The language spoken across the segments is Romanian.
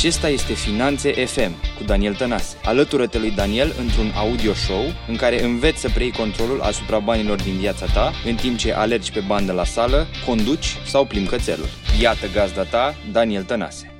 Acesta este Finanțe FM cu Daniel Tănase. Alătură-te lui Daniel într-un audio show în care înveți să preiei controlul asupra banilor din viața ta în timp ce alergi pe bandă la sală, conduci sau plimbi cățelul. Iată gazda ta, Daniel Tănase.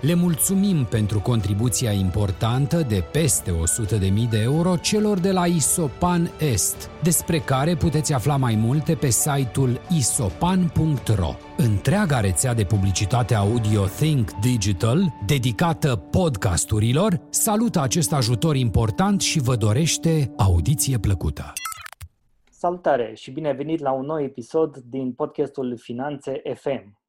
Le mulțumim pentru contribuția importantă de peste 100.000 de euro celor de la Isopan Est, despre care puteți afla mai multe pe site-ul isopan.ro. Întreaga rețea de publicitate audio Think Digital, dedicată podcasturilor, salută acest ajutor important și vă dorește audiție plăcută. Salutare și bine venit la un nou episod din podcastul Finanțe FM.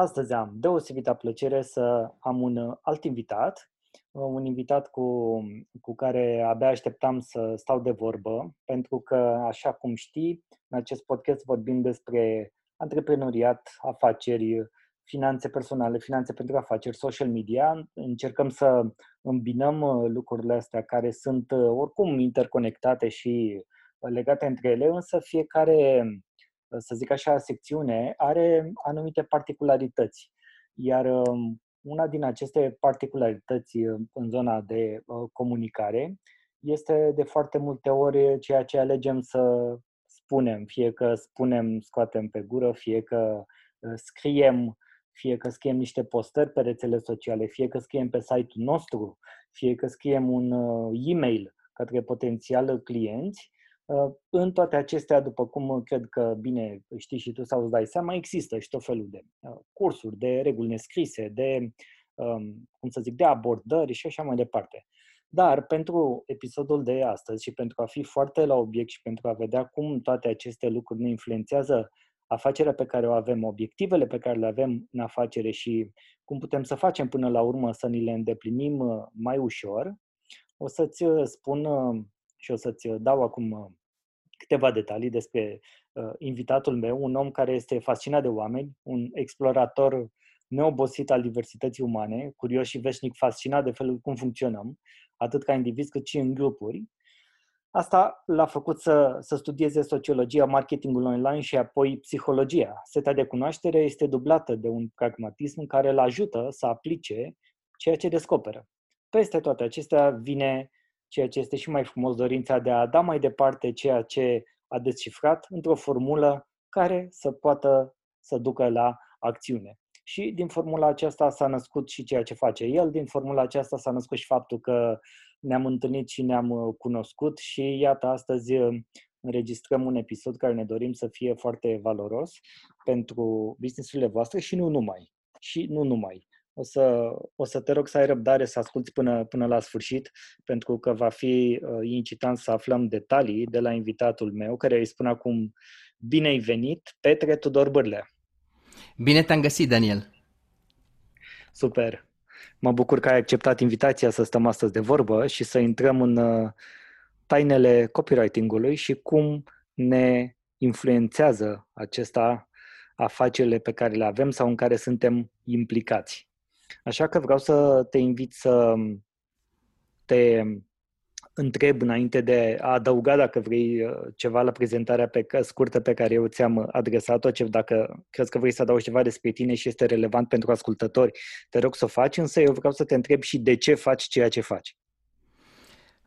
Astăzi am deosebită plăcere să am un uh, alt invitat, uh, un invitat cu, cu care abia așteptam să stau de vorbă, pentru că, așa cum știi, în acest podcast vorbim despre antreprenoriat, afaceri, finanțe personale, finanțe pentru afaceri, social media. Încercăm să îmbinăm uh, lucrurile astea care sunt oricum interconectate și legate între ele, însă fiecare să zic așa, secțiune are anumite particularități. Iar um, una din aceste particularități uh, în zona de uh, comunicare este de foarte multe ori ceea ce alegem să spunem, fie că spunem, scoatem pe gură, fie că uh, scriem, fie că scriem niște postări pe rețele sociale, fie că scriem pe site-ul nostru, fie că scriem un e-mail către potențial clienți, Uh, în toate acestea, după cum cred că bine știi și tu sau îți dai seama, există și tot felul de uh, cursuri, de reguli nescrise, de, um, cum să zic, de abordări și așa mai departe. Dar pentru episodul de astăzi și pentru a fi foarte la obiect și pentru a vedea cum toate aceste lucruri ne influențează afacerea pe care o avem, obiectivele pe care le avem în afacere și cum putem să facem până la urmă să ni le îndeplinim uh, mai ușor, o să-ți spun și o să-ți dau acum câteva detalii despre uh, invitatul meu, un om care este fascinat de oameni, un explorator neobosit al diversității umane, curios și veșnic fascinat de felul cum funcționăm, atât ca indivizi cât și în grupuri. Asta l-a făcut să, să studieze sociologia marketingului online și apoi psihologia. Seta de cunoaștere este dublată de un pragmatism care îl ajută să aplice ceea ce descoperă. Peste toate acestea vine ceea ce este și mai frumos, dorința de a da mai departe ceea ce a descifrat într-o formulă care să poată să ducă la acțiune. Și din formula aceasta s-a născut și ceea ce face el, din formula aceasta s-a născut și faptul că ne-am întâlnit și ne-am uh, cunoscut și iată, astăzi uh, înregistrăm un episod care ne dorim să fie foarte valoros pentru businessurile voastre și nu numai. Și nu numai o să, o să te rog să ai răbdare să asculti până, până la sfârșit, pentru că va fi uh, incitant să aflăm detalii de la invitatul meu, care îi spun acum bine ai venit, Petre Tudor Bârlea. Bine te-am găsit, Daniel. Super. Mă bucur că ai acceptat invitația să stăm astăzi de vorbă și să intrăm în uh, tainele copywriting-ului și cum ne influențează acesta afacerile pe care le avem sau în care suntem implicați. Așa că vreau să te invit să te întreb înainte de a adăuga, dacă vrei, uh, ceva la prezentarea pe, scurtă pe care eu ți-am adresat-o, dacă crezi că vrei să adaugi ceva despre tine și este relevant pentru ascultători, te rog să o faci, însă eu vreau să te întreb și de ce faci ceea ce faci.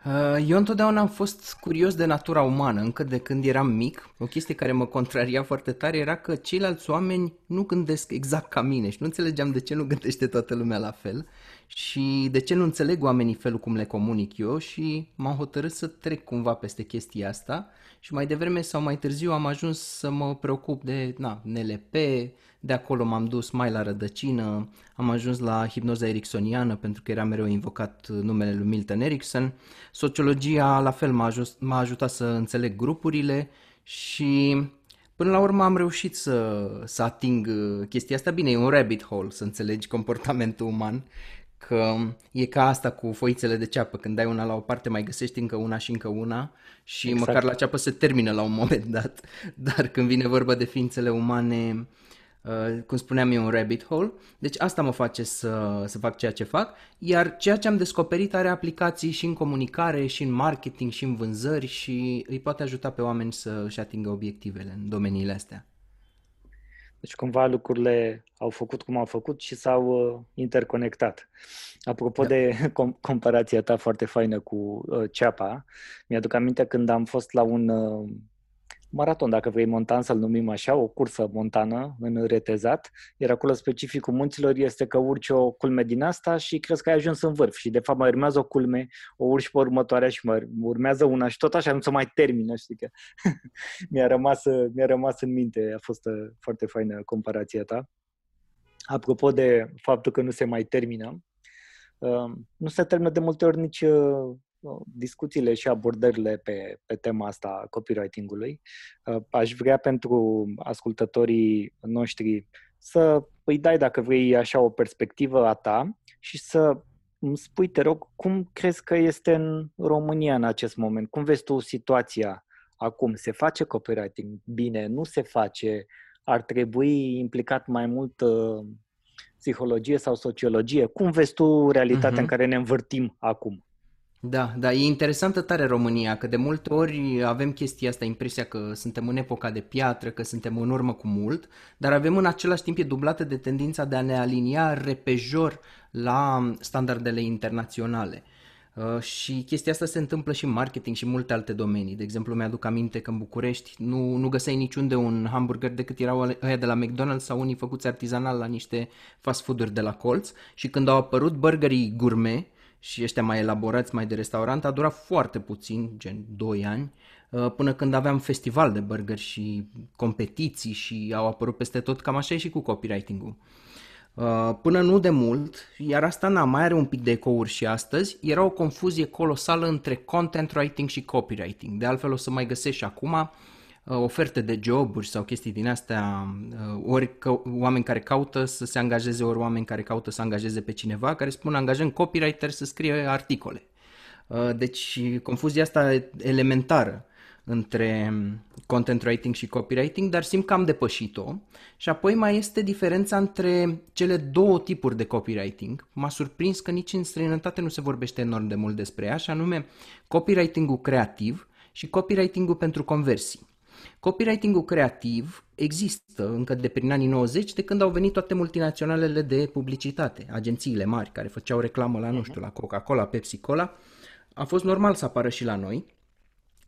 Uh, eu întotdeauna am fost curios de natura umană, încă de când eram mic. O chestie care mă contraria foarte tare era că ceilalți oameni nu gândesc exact ca mine și nu înțelegeam de ce nu gândește toată lumea la fel și de ce nu înțeleg oamenii felul cum le comunic eu și m-am hotărât să trec cumva peste chestia asta și mai devreme sau mai târziu am ajuns să mă preocup de na, NLP, de acolo m-am dus mai la rădăcină, am ajuns la hipnoza ericksoniană pentru că era mereu invocat numele lui Milton Erickson. Sociologia la fel m-a, ajut, m-a ajutat să înțeleg grupurile și Până la urmă am reușit să, să ating chestia asta. Bine, e un rabbit hole să înțelegi comportamentul uman că e ca asta cu foițele de ceapă, când dai una la o parte mai găsești încă una și încă una și exact. măcar la ceapă se termină la un moment dat, dar când vine vorba de ființele umane uh, cum spuneam eu, un rabbit hole. Deci asta mă face să, să fac ceea ce fac, iar ceea ce am descoperit are aplicații și în comunicare, și în marketing, și în vânzări și îi poate ajuta pe oameni să își atingă obiectivele în domeniile astea. Deci cumva lucrurile au făcut cum au făcut și s-au uh, interconectat. Apropo da. de com- comparația ta foarte faină cu uh, ceapa, mi-aduc aminte când am fost la un uh, maraton, dacă vrei montan să-l numim așa, o cursă montană în retezat, iar acolo specificul munților este că urci o culme din asta și crezi că ai ajuns în vârf și de fapt mai urmează o culme, o urci pe următoarea și mai urmează una și tot așa nu se mai termină, știi că mi-a, rămas, mi-a rămas în minte, a fost uh, foarte faină comparația ta. Apropo de faptul că nu se mai termină, uh, nu se termină de multe ori nici uh, discuțiile și abordările pe, pe tema asta a copywriting-ului. Uh, aș vrea pentru ascultătorii noștri să îi dai, dacă vrei, așa o perspectivă a ta și să îmi spui, te rog, cum crezi că este în România în acest moment? Cum vezi tu situația acum? Se face copywriting bine? Nu se face? Ar trebui implicat mai mult uh, psihologie sau sociologie? Cum vezi tu realitatea uh-huh. în care ne învârtim acum? Da, da, e interesantă tare România, că de multe ori avem chestia asta, impresia că suntem în epoca de piatră, că suntem în urmă cu mult, dar avem în același timp e dublată de tendința de a ne alinia repejor la standardele internaționale. Uh, și chestia asta se întâmplă și în marketing și în multe alte domenii. De exemplu, mi-aduc aminte că în București nu, nu găseai niciunde un hamburger decât erau ăia de la McDonald's sau unii făcuți artizanal la niște fast food-uri de la colț și când au apărut burgerii gourmet, și ăștia mai elaborați, mai de restaurant, a durat foarte puțin, gen 2 ani, uh, până când aveam festival de burger și competiții și au apărut peste tot, cam așa e și cu copywriting-ul. Uh, până nu de mult, iar asta n mai are un pic de ecouri și astăzi, era o confuzie colosală între content writing și copywriting. De altfel o să mai găsești și acum Uh, oferte de joburi sau chestii din astea, uh, ori că, oameni care caută să se angajeze, ori oameni care caută să angajeze pe cineva, care spun angajăm copywriter să scrie articole. Uh, deci confuzia asta elementară între content writing și copywriting, dar simt că am depășit-o. Și apoi mai este diferența între cele două tipuri de copywriting. M-a surprins că nici în străinătate nu se vorbește enorm de mult despre ea, și anume copywriting-ul creativ și copywriting-ul pentru conversii. Copywriting-ul creativ există încă de prin anii 90, de când au venit toate multinaționalele de publicitate, agențiile mari care făceau reclamă la, nu mhm. știu, la Coca-Cola, Pepsi-Cola. A fost normal să apară și la noi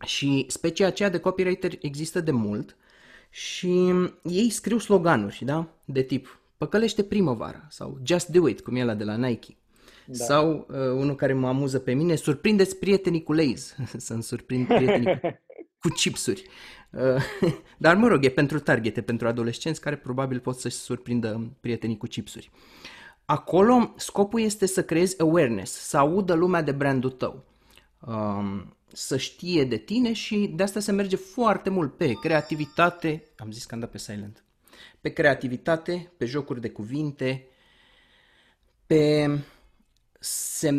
și specia aceea de copywriter există de mult și ei scriu sloganuri, da? De tip păcălește primăvara sau just do it, cum e la de la Nike. Da. Sau uh, unul care mă amuză pe mine, surprindeți prietenii cu Lay's, să-mi surprind prietenii cu, cu chipsuri. Uh, dar mă rog, e pentru targete, pentru adolescenți care probabil pot să-și surprindă prietenii cu chipsuri. Acolo scopul este să creezi awareness, să audă lumea de brandul tău, um, să știe de tine și de asta se merge foarte mult pe creativitate, am zis că am dat pe silent, pe creativitate, pe jocuri de cuvinte, pe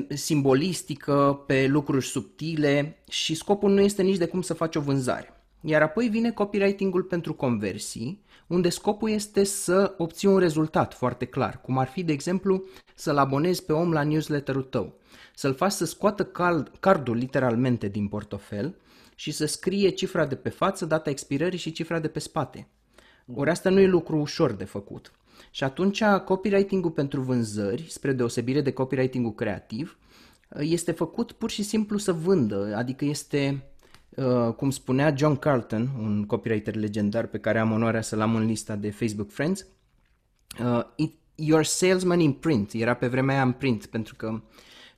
simbolistică, pe lucruri subtile și scopul nu este nici de cum să faci o vânzare. Iar apoi vine copywriting-ul pentru conversii, unde scopul este să obții un rezultat foarte clar, cum ar fi, de exemplu, să-l abonezi pe om la newsletterul tău, să-l faci să scoată card, cardul literalmente din portofel și să scrie cifra de pe față, data expirării și cifra de pe spate. Ori asta nu e lucru ușor de făcut. Și atunci copywriting-ul pentru vânzări, spre deosebire de copywriting-ul creativ, este făcut pur și simplu să vândă, adică este Uh, cum spunea John Carlton, un copywriter legendar pe care am onoarea să-l am în lista de Facebook Friends, uh, it, your salesman in print, era pe vremea aia în print, pentru că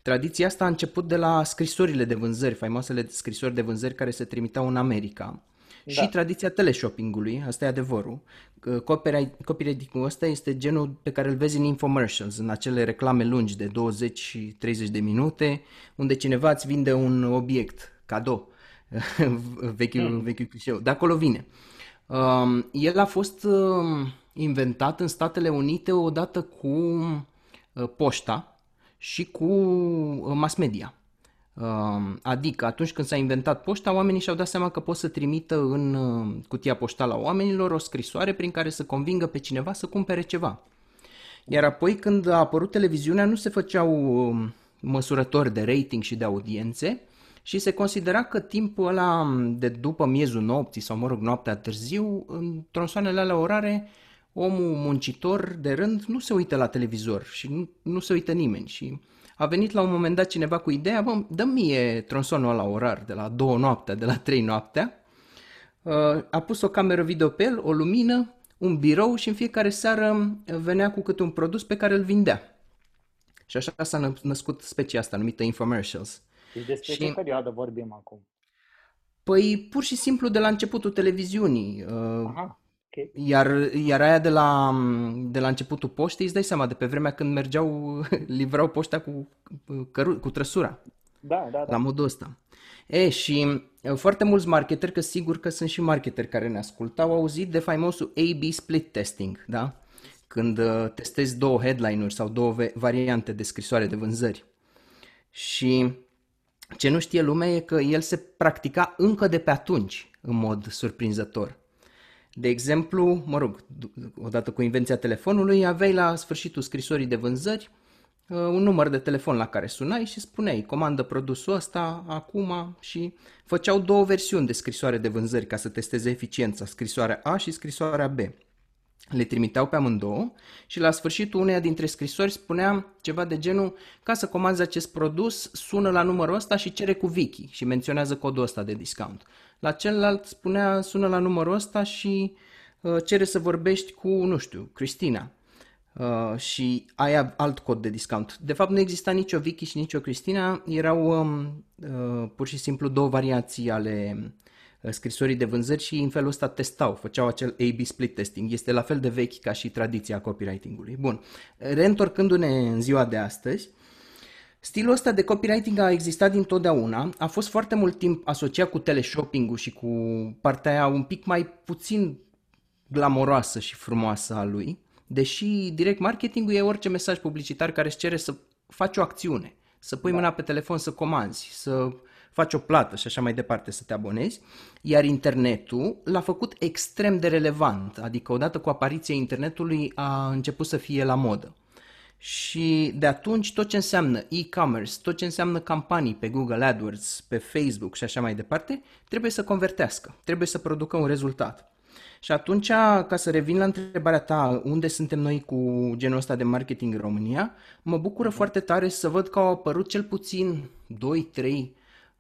tradiția asta a început de la scrisorile de vânzări, faimoasele scrisori de vânzări care se trimiteau în America. Da. Și tradiția teleshoppingului, asta e adevărul. Copywriting-ul ăsta este genul pe care îl vezi în infomercials, în acele reclame lungi de 20 și 30 de minute, unde cineva îți vinde un obiect, cadou vechiul, mm. vechiul clișeu. De acolo vine. Um, el a fost uh, inventat în Statele Unite odată cu uh, poșta și cu uh, mass media. Um, adică atunci când s-a inventat poșta, oamenii și-au dat seama că pot să trimită în uh, cutia poștală a oamenilor o scrisoare prin care să convingă pe cineva să cumpere ceva. Iar apoi când a apărut televiziunea nu se făceau um, măsurători de rating și de audiențe și se considera că timpul ăla um, de după miezul nopții sau mă rog noaptea târziu, în tronsoanele alea orare, omul muncitor de rând nu se uită la televizor și nu, nu se uită nimeni și a venit la un moment dat cineva cu ideea, bă, dă mie tronsonul la orar de la 2 noaptea, de la 3 noaptea, uh, a pus o cameră video pe el, o lumină, un birou și în fiecare seară venea cu câte un produs pe care îl vindea. Și așa s-a născut specia asta numită infomercials. Deci despre și... ce perioadă vorbim acum? Păi pur și simplu de la începutul televiziunii. Uh, Aha. Okay. Iar, iar aia de la, de la începutul poștei, îți dai seama, de pe vremea când mergeau, livrau poșta cu, căru, cu trăsura. Da, da, da. La modul ăsta. E, și foarte mulți marketeri, că sigur că sunt și marketeri care ne ascultă, au auzit de faimosul A-B split testing, da? Când uh, testezi două headline-uri sau două variante de scrisoare de vânzări. Și ce nu știe lumea e că el se practica încă de pe atunci, în mod surprinzător. De exemplu, mă rog, odată cu invenția telefonului, aveai la sfârșitul scrisorii de vânzări uh, un număr de telefon la care sunai și spuneai comandă produsul ăsta acum și făceau două versiuni de scrisoare de vânzări ca să testeze eficiența, scrisoarea A și scrisoarea B. Le trimiteau pe amândouă și la sfârșitul uneia dintre scrisori spunea ceva de genul ca să comanzi acest produs, sună la numărul ăsta și cere cu Vicky și menționează codul ăsta de discount. La celălalt spunea, sună la numărul ăsta și uh, cere să vorbești cu, nu știu, Cristina. Uh, și ai alt cod de discount. De fapt nu exista nicio Vicky și nicio Cristina, erau um, uh, pur și simplu două variații ale uh, scrisorii de vânzări și în felul ăsta testau, făceau acel A-B split testing. Este la fel de vechi ca și tradiția copywriting-ului. Bun, reîntorcându-ne în ziua de astăzi, Stilul ăsta de copywriting a existat dintotdeauna, a fost foarte mult timp asociat cu teleshopping-ul și cu partea aia un pic mai puțin glamoroasă și frumoasă a lui, deși direct marketingul e orice mesaj publicitar care îți cere să faci o acțiune, să pui da. mâna pe telefon să comanzi, să faci o plată și așa mai departe să te abonezi, iar internetul l-a făcut extrem de relevant, adică odată cu apariția internetului a început să fie la modă. Și de atunci tot ce înseamnă e-commerce, tot ce înseamnă campanii pe Google AdWords, pe Facebook și așa mai departe, trebuie să convertească, trebuie să producă un rezultat. Și atunci, ca să revin la întrebarea ta, unde suntem noi cu genul ăsta de marketing în România, mă bucură foarte tare să văd că au apărut cel puțin 2-3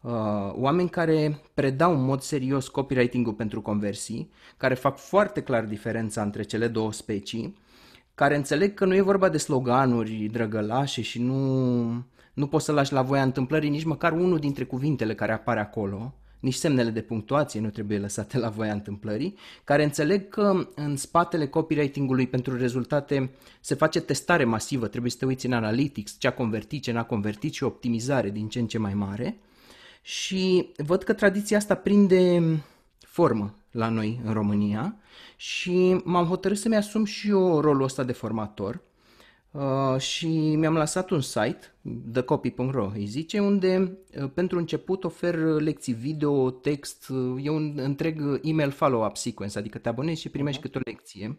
uh, oameni care predau în mod serios copywriting-ul pentru conversii, care fac foarte clar diferența între cele două specii care înțeleg că nu e vorba de sloganuri drăgălașe și nu, nu poți să lași la voia întâmplării nici măcar unul dintre cuvintele care apare acolo, nici semnele de punctuație nu trebuie lăsate la voia întâmplării, care înțeleg că în spatele copywriting-ului pentru rezultate se face testare masivă, trebuie să te uiți în analytics, ce a convertit, ce n-a convertit și optimizare din ce în ce mai mare. Și văd că tradiția asta prinde formă la noi în România și m-am hotărât să-mi asum și eu rolul ăsta de formator uh, și mi-am lăsat un site, thecopy.ro îi zice, unde uh, pentru început ofer lecții video, text, uh, e un întreg email follow-up sequence, adică te abonezi și primești uh-huh. câte o lecție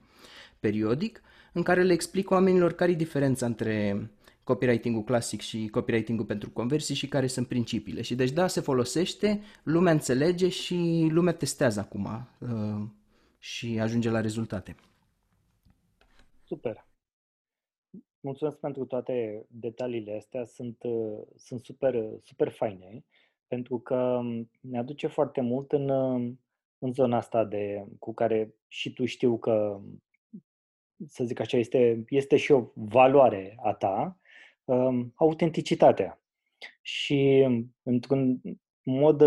periodic în care le explic oamenilor care e diferența între copywriting-ul clasic și copywriting-ul pentru conversii și care sunt principiile. Și deci da, se folosește, lumea înțelege și lumea testează acum uh, și ajunge la rezultate. Super. Mulțumesc pentru toate detaliile astea, sunt, uh, sunt super, super faine, pentru că ne aduce foarte mult în, în zona asta de, cu care și tu știu că, să zic așa, este, este și o valoare a ta, um, autenticitatea. Și într-un mod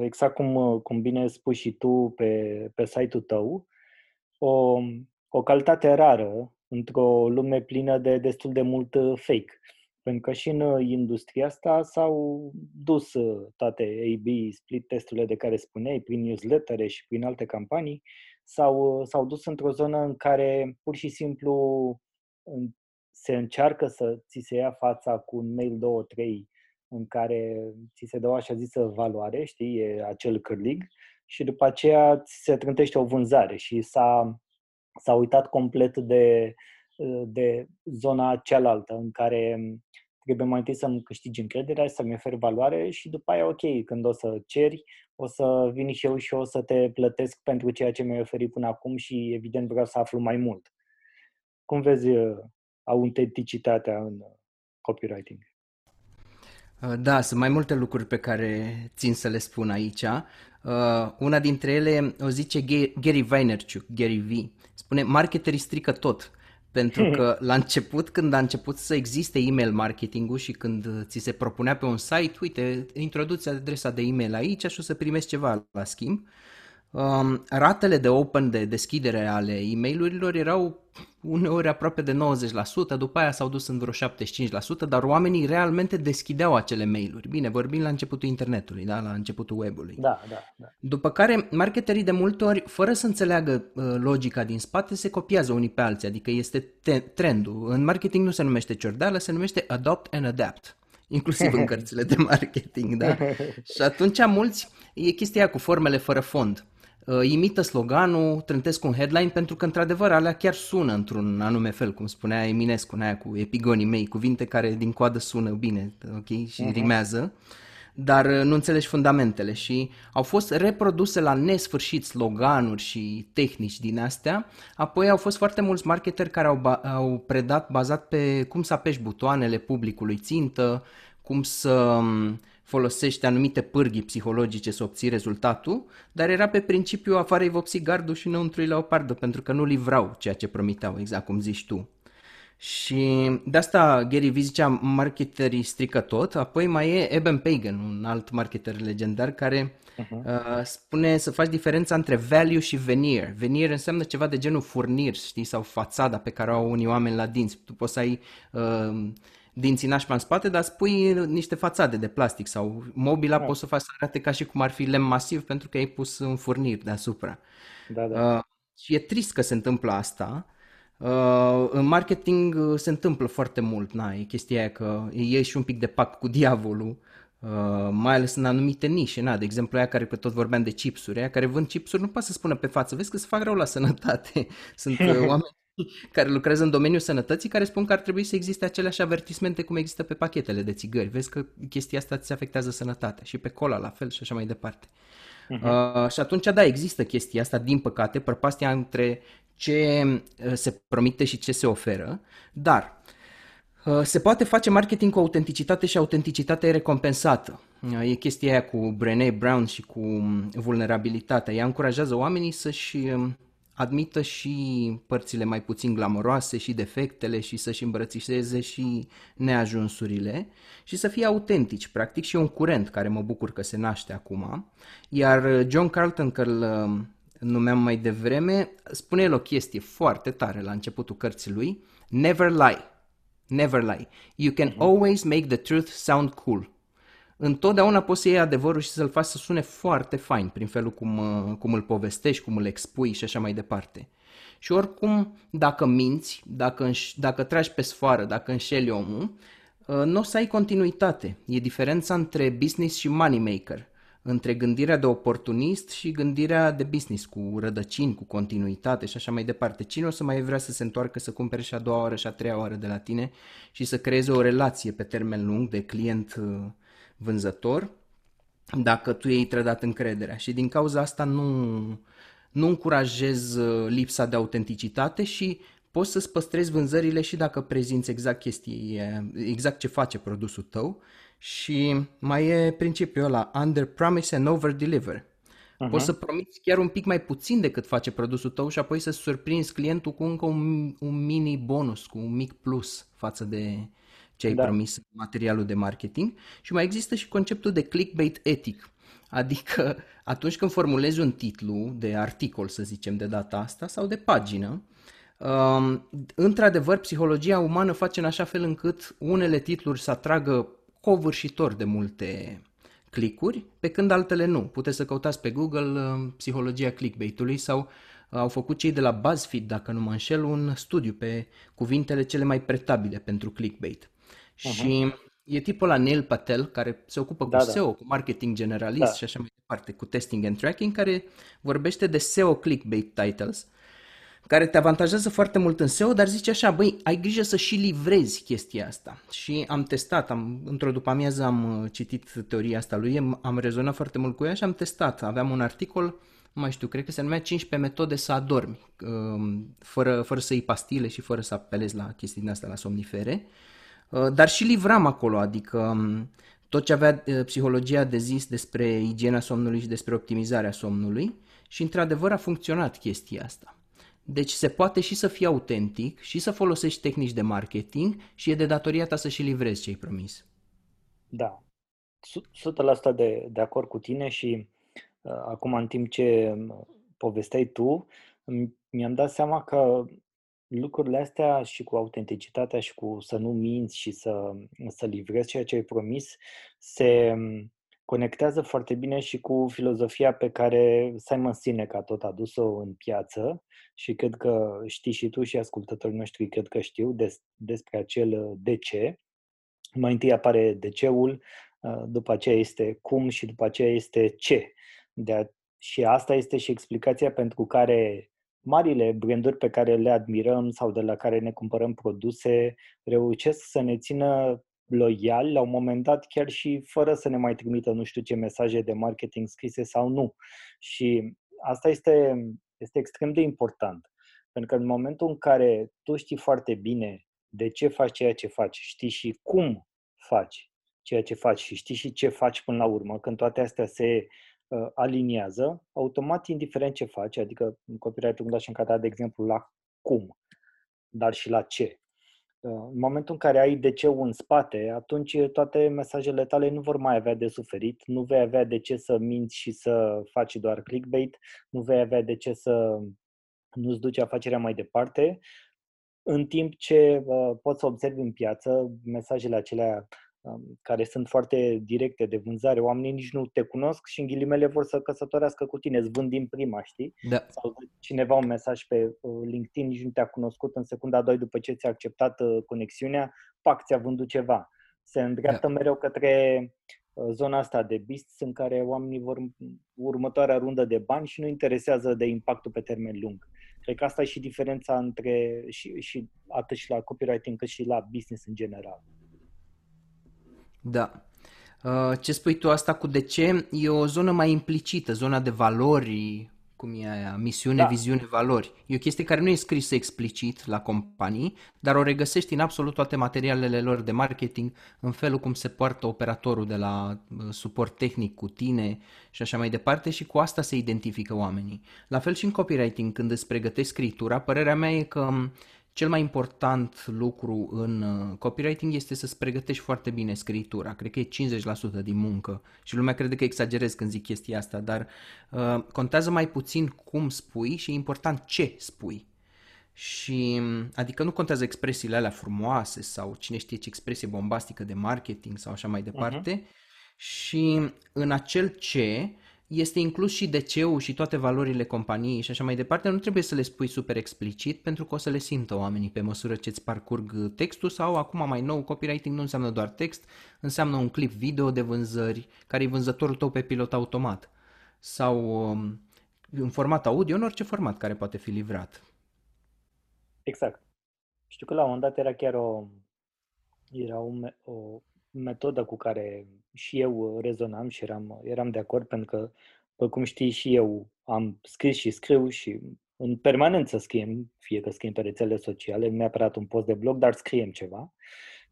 exact cum, cum bine spui și tu pe, pe site-ul tău, o, o calitate rară într-o lume plină de destul de mult fake. Pentru că și în industria asta s-au dus toate A-B, split testurile de care spuneai, prin newslettere și prin alte campanii, s-au, s-au dus într-o zonă în care pur și simplu se încearcă să ți se ia fața cu un mail 2-3 în care ți se dă o așa zisă valoare, știi, e acel cârlig, și după aceea ți se trântește o vânzare și s-a, s-a uitat complet de, de zona cealaltă în care trebuie mai întâi să-mi câștigi încrederea, să-mi oferi valoare și după aia, ok, când o să ceri, o să vin și eu și o să te plătesc pentru ceea ce mi-ai oferit până acum și evident vreau să aflu mai mult. Cum vezi uh, autenticitatea în uh, copywriting? Uh, da, sunt mai multe lucruri pe care țin să le spun aici. Una dintre ele o zice Gary Vaynerchuk, Gary V. Spune, marketerii strică tot. Pentru că la început, când a început să existe email marketing-ul și când ți se propunea pe un site, uite, introduți adresa de e-mail aici și o să primești ceva la schimb, uh, um, ratele de open, de deschidere ale e mail erau uneori aproape de 90%, după aia s-au dus în vreo 75%, dar oamenii realmente deschideau acele mail-uri. Bine, vorbim la începutul internetului, da? la începutul webului. Da, da, da. După care, marketerii de multe ori, fără să înțeleagă uh, logica din spate, se copiază unii pe alții, adică este te- trendul. În marketing nu se numește ciordeală, se numește adopt and adapt inclusiv în cărțile de marketing, da? Și atunci mulți, e chestia cu formele fără fond uh, imită sloganul, trântesc un headline, pentru că într-adevăr alea chiar sună într-un anume fel, cum spunea Eminescu, aia cu epigonii mei, cuvinte care din coadă sună bine, ok, și uh-huh. rimează, dar uh, nu înțelegi fundamentele și au fost reproduse la nesfârșit sloganuri și tehnici din astea, apoi au fost foarte mulți marketeri care au, ba- au predat bazat pe cum să apeși butoanele publicului țintă, cum să um, folosești anumite pârghii psihologice să obții rezultatul, dar era pe principiu afară-i vopsi gardul și înăuntru-i leopardă, pentru că nu livrau ceea ce promiteau, exact cum zici tu. Și de asta Gary Vee zicea marketerii strică tot, apoi mai e Eben Pagan, un alt marketer legendar care uh-huh. uh, spune să faci diferența între value și veneer. Veneer înseamnă ceva de genul furnir, știi, sau fațada pe care o au unii oameni la dinți. Tu poți să ai uh, dinții nașpa în spate, dar spui niște fațade de plastic sau mobila da. poți să faci să arate ca și cum ar fi lemn masiv pentru că ai pus un furnir deasupra. Da, da. Uh, și e trist că se întâmplă asta. Uh, în marketing uh, se întâmplă foarte mult, na, e chestia aia că e și un pic de pact cu diavolul, uh, mai ales în anumite nișe, na, de exemplu aia care că tot vorbeam de chipsuri, aia care vând chipsuri nu poate să spună pe față, vezi că se fac rău la sănătate. Sunt uh, oameni care lucrează în domeniul sănătății, care spun că ar trebui să existe aceleași avertismente cum există pe pachetele de țigări. Vezi că chestia asta ți afectează sănătatea și pe cola la fel și așa mai departe. Uh-huh. Uh, și atunci, da, există chestia asta, din păcate, prăpastia între ce uh, se promite și ce se oferă, dar uh, se poate face marketing cu autenticitate și autenticitatea e recompensată. Uh, e chestia aia cu Brené Brown și cu um, vulnerabilitatea. Ea încurajează oamenii să-și um, admită și părțile mai puțin glamoroase și defectele și să-și îmbrățișeze și neajunsurile și să fie autentici, practic și un curent care mă bucur că se naște acum. Iar John Carlton, că îl uh, numeam mai devreme, spune el o chestie foarte tare la începutul cărții lui, Never lie. Never lie. You can uh-huh. always make the truth sound cool întotdeauna poți să iei adevărul și să-l faci să sune foarte fain prin felul cum, uh, cum îl povestești, cum îl expui și așa mai departe. Și oricum, dacă minți, dacă, înș- dacă tragi pe sfoară, dacă înșeli omul, uh, nu o să ai continuitate. E diferența între business și moneymaker, între gândirea de oportunist și gândirea de business, cu rădăcini, cu continuitate și așa mai departe. Cine o să mai vrea să se întoarcă să cumpere și a doua oară și a treia oară de la tine și să creeze o relație pe termen lung de client uh, vânzător dacă tu ei trădat încrederea și din cauza asta nu, nu încurajez uh, lipsa de autenticitate și poți să-ți păstrezi vânzările și dacă prezinți exact chestii, exact ce face produsul tău și mai e principiul ăla, under promise and over deliver. Uh-huh. Poți să promiți chiar un pic mai puțin decât face produsul tău și apoi să surprinzi clientul cu încă un, un mini bonus, cu un mic plus față de, ce ai da. promis materialul de marketing și mai există și conceptul de clickbait etic. Adică atunci când formulezi un titlu de articol, să zicem, de data asta, sau de pagină, um, într-adevăr, psihologia umană face în așa fel încât unele titluri să atragă covârșitor de multe clicuri, pe când altele nu. Puteți să căutați pe Google uh, psihologia clickbait-ului sau uh, au făcut cei de la BuzzFeed, dacă nu mă înșel, un studiu pe cuvintele cele mai pretabile pentru clickbait. Uh-huh. Și E tipul la Neil Patel, care se ocupă Da, cu da, SEO, cu marketing generalist da, și așa mai departe, cu testing and tracking, care vorbește de SEO clickbait titles, care te avantajează foarte mult în SEO, dar zice așa, băi, ai grijă să și livrezi chestia asta. Și am testat, am, într-o după amiază am uh, citit teoria asta lui, am, am rezonat foarte mult cu ea și am testat. Aveam un articol, nu mai știu, cred că se numea 15 metode să adormi, um, fără, fără să iei pastile și fără să apelezi la chestii din astea, la somnifere. Uh, Dar și livram acolo, adică um, tot ce avea uh, psihologia de zis despre igiena somnului și despre optimizarea somnului și într-adevăr a funcționat chestia asta. Deci se poate și să fii autentic și să folosești tehnici de marketing și e de datoria ta să și livrezi ce ai promis. da. Su- 100% de, de acord cu tine și uh, acum în timp ce uh, povesteai tu, îmi- mi-am dat seama că lucrurile astea și cu autenticitatea și cu să nu minți și să, să livrezi ceea ce ai promis se um, conectează foarte bine și cu filozofia pe care Simon Sinek a tot adus-o în piață și cred că știi și tu și ascultătorii noștri cred că știu des, despre acel uh, de ce. Mai întâi apare de ceul, uh, după aceea este cum și după aceea este ce. De a, și asta este și explicația pentru care marile branduri pe care le admirăm sau de la care ne cumpărăm produse reușesc să ne țină loiali la un moment dat chiar și fără să ne mai trimită nu știu ce mesaje de marketing scrise sau nu. Și asta este, este extrem de important. Pentru că în momentul în care tu știi foarte bine de ce faci ceea ce faci, știi și cum faci ceea ce faci și știi și ce faci până la urmă, când toate astea se uh, aliniază, automat, indiferent ce faci, adică în copyright-ul dat și încadrat, de exemplu, la cum, dar și la ce. Uh, În momentul în care ai de ce în spate, atunci toate mesajele tale nu vor mai avea de suferit, nu vei avea de ce să minți și să faci doar clickbait, nu vei avea de ce să nu-ți duci afacerea mai departe, în timp ce uh, poți să observi în piață mesajele acelea um, care sunt foarte directe de vânzare, oamenii nici nu te cunosc și în ghilimele vor să căsătorească cu tine, îți vând din prima, știi? Da, Sau dă cineva un mesaj pe uh, LinkedIn, nici nu te-a cunoscut, în secunda 2 după ce ți-a acceptat uh, conexiunea, pac, ți-a vândut ceva. Se îndreaptă da. mereu către uh, zona asta de business în care oamenii vor următoarea rundă de bani și nu interesează de impactul pe termen lung. Cred că asta e și diferența între și, și atât și la copywriting cât și la business în general. Da. Uh, Ce spui tu asta cu de ce? E o zonă mai implicită, zona de valori, cum e aia, misiune, Da, viziune, valori. E o chestie care nu e scrisă explicit la companii, dar o regăsești în absolut toate materialele lor de marketing, în felul cum se poartă operatorul de la uh, suport tehnic cu tine și așa mai departe și cu asta se identifică oamenii. La fel și în copywriting, când îți pregătești scriptura, părerea mea e că m, cel mai important lucru în uh, copywriting este să-ți pregătești foarte bine scriptura. Cred că e 50% din muncă și lumea crede că exagerez când zic chestia asta, dar uh, contează mai puțin cum spui și e important ce spui. Și, m, adică nu contează expresiile alea frumoase sau cine știe ce expresie bombastică de marketing sau așa mai uh-huh. departe. Și în acel ce este inclus și DC-ul și toate valorile companiei și așa mai departe, nu trebuie să le spui super explicit pentru că o să le simtă oamenii pe măsură ce îți parcurg textul sau acum mai nou copywriting nu înseamnă doar text, înseamnă un clip video de vânzări care e vânzătorul tău pe pilot automat sau um, în format audio, în orice format care poate fi livrat. Exact. Știu că la un moment dat era chiar o, era o, me- o metodă cu care și eu rezonam și eram, eram de acord pentru că, după cum știi, și eu am scris și scriu și în permanență scriem, fie că scriem pe rețelele sociale, nu neapărat un post de blog, dar scriem ceva.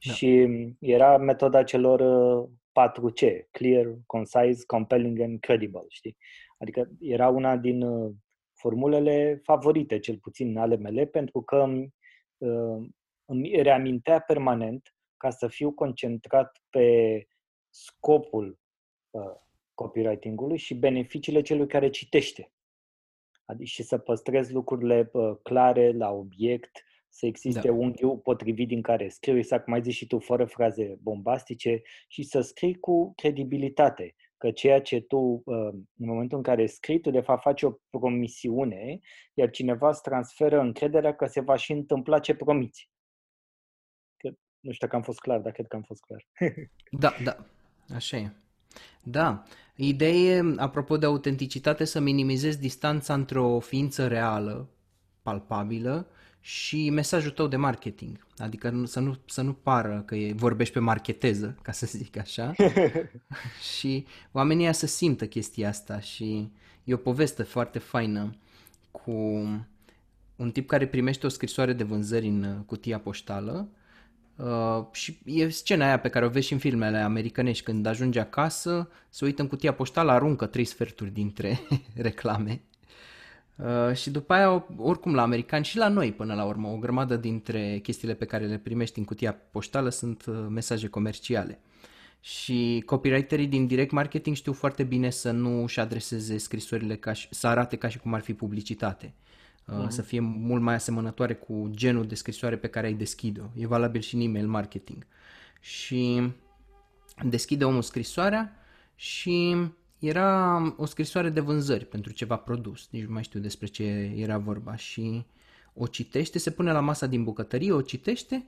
Da. Și era metoda celor uh, 4C, clear, concise, compelling and credible, știi? Adică era una din uh, formulele favorite, cel puțin ale mele, pentru că îmi, uh, îmi reamintea permanent ca să fiu concentrat pe scopul uh, copywriting-ului și beneficiile celui care citește. Adică și să păstrez lucrurile uh, clare, la obiect, să existe Da. unghiul potrivit din care scriu, exact cum ai zis și tu, fără fraze bombastice și să scrii cu credibilitate. Că ceea ce tu, uh, în momentul în care scrii, tu de fapt faci o promisiune, iar cineva îți transferă încrederea că se va și întâmpla ce promiți. Că Nu știu dacă am fost clar, dar cred că am fost clar. da, da, așa e. Da, ideea e, apropo de autenticitate, să minimizezi distanța între o ființă reală, palpabilă, și mesajul tău de marketing. Adică să nu, să nu pară că e, vorbești pe marketeză, ca să zic așa. și oamenii să simtă chestia asta și e o poveste foarte faină cu un tip care primește o scrisoare de vânzări în cutia poștală Uh, și e scena aia pe care o vezi și în filmele americanești, când ajunge acasă, se uită în cutia poștală, aruncă trei sferturi dintre reclame. Uh, și după aia, oricum la americani și la noi până la urmă, o grămadă dintre chestiile pe care le primești în cutia poștală sunt uh, mesaje comerciale. Și copywriterii din direct marketing știu foarte bine să nu își adreseze scrisorile ca și, să arate ca și cum ar fi publicitate uh-huh. să fie mult mai asemănătoare cu genul de scrisoare pe care ai deschide-o. E valabil și în email marketing. Și deschide omul scrisoarea și era o scrisoare de vânzări pentru ceva produs, nici nu mai știu despre ce era vorba și o citește, se pune la masa din bucătărie, o citește,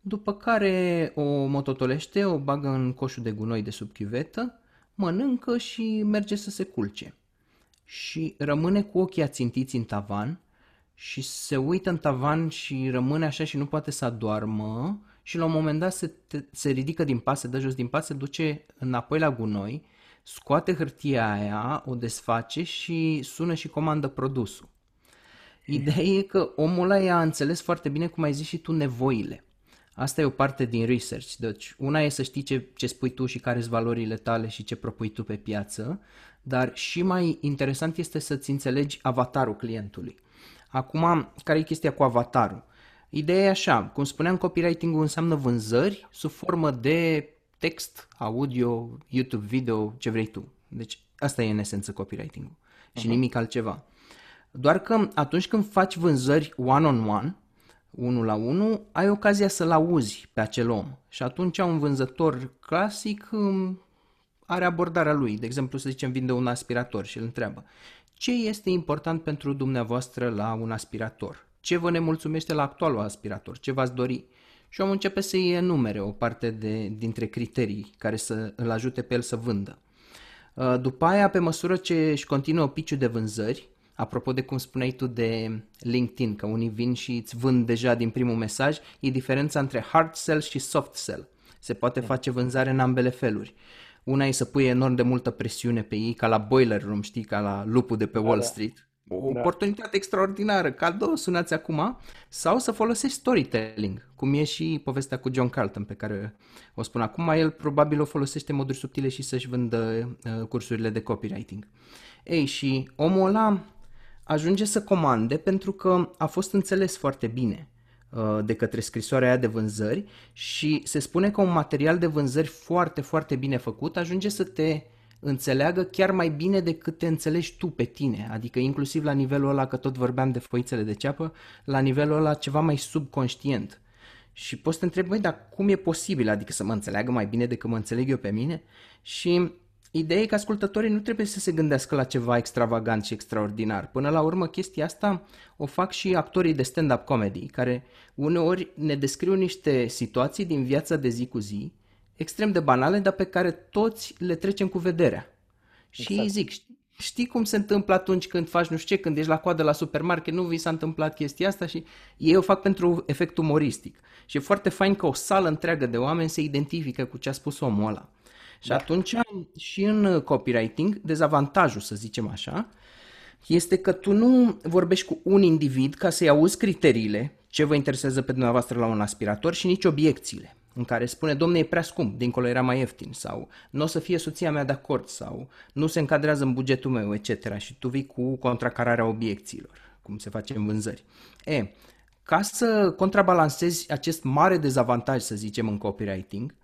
după care o mototolește, o bagă în coșul de gunoi de sub chiuvetă, mănâncă și merge să se culce. Și rămâne cu ochii ațintiți în tavan și se uită în tavan și rămâne așa și nu poate să adoarmă și la un moment dat se, te, se ridică din pas, se dă jos din pas, se duce înapoi la gunoi, scoate hârtia aia, o desface și sună și comandă produsul. Ideea e că omul ăla a înțeles foarte bine, cum ai zis și tu, nevoile. Asta e o parte din research. Deci, una e să știi ce, ce spui tu și care sunt valorile tale și ce propui tu pe piață, dar și mai interesant este să-ți înțelegi avatarul clientului. Acum, care e chestia cu avatarul? Ideea e așa, cum spuneam, copywriting-ul înseamnă vânzări sub formă de text, audio, YouTube, video, ce vrei tu. Deci asta e în esență copywriting-ul și uh-huh. nimic altceva. Doar că atunci când faci vânzări one-on-one, unul la unul, ai ocazia să-l auzi pe acel om. Și atunci un vânzător clasic um, are abordarea lui. De exemplu, să zicem, vinde un aspirator și îl întreabă ce este important pentru dumneavoastră la un aspirator, ce vă nemulțumește la actualul aspirator, ce v-ați dori. Și omul începe să-i enumere o parte de, dintre criterii care să îl ajute pe el să vândă. Uh, după aia, pe măsură ce își continuă piciul de vânzări, apropo de cum spuneai tu de LinkedIn, că unii vin și îți vând deja din primul mesaj, e diferența între hard sell și soft sell. Se poate da. face vânzare în ambele feluri. Una e să pui enorm de multă presiune pe ei, ca la Boiler Room, știi, ca la lupul de pe da, Wall da. Street. O da. oportunitate extraordinară, cadou, sunați acum, sau să folosești storytelling, cum e și povestea cu John Carlton pe care o spun acum, el probabil o folosește moduri subtile și să-și vândă uh, cursurile de copywriting. Ei, și omul ăla ajunge să comande pentru că a fost înțeles foarte bine. Uh, de către scrisoarea aia de vânzări și se spune că un material de vânzări foarte, foarte bine făcut ajunge să te înțeleagă chiar mai bine decât te înțelegi tu pe tine, adică inclusiv la nivelul ăla, că tot vorbeam de foițele de ceapă, la nivelul ăla ceva mai subconștient. Și poți să te întrebi, băi, dar cum e posibil, adică să mă înțeleagă mai bine decât mă înțeleg eu pe mine? Și Ideea e că ascultătorii nu trebuie să se gândească la ceva extravagant și extraordinar. Până la urmă, chestia asta o fac și actorii de stand-up comedy, care uneori ne descriu niște situații din viața de zi cu zi, extrem de banale, dar pe care toți le trecem cu vederea. Exact. Și zic, știi, știi cum se întâmplă atunci când faci nu știu ce, când ești la coadă la supermarket, nu vi s-a întâmplat chestia asta și ei o fac pentru efect umoristic. Și e foarte fain că o sală întreagă de oameni se identifică cu ce a spus omul ăla. Și da. atunci și în copywriting, dezavantajul, să zicem așa, este că tu nu vorbești cu un individ ca să-i auzi criteriile, ce vă interesează pe dumneavoastră la un aspirator și nici obiecțiile în care spune, domne, e prea scump, dincolo era mai ieftin, sau nu o să fie soția mea de acord, sau nu se încadrează în bugetul meu, etc. Și tu vii cu contracararea obiecțiilor, cum se face în vânzări. E, ca să contrabalancezi acest mare dezavantaj, să zicem, în copywriting,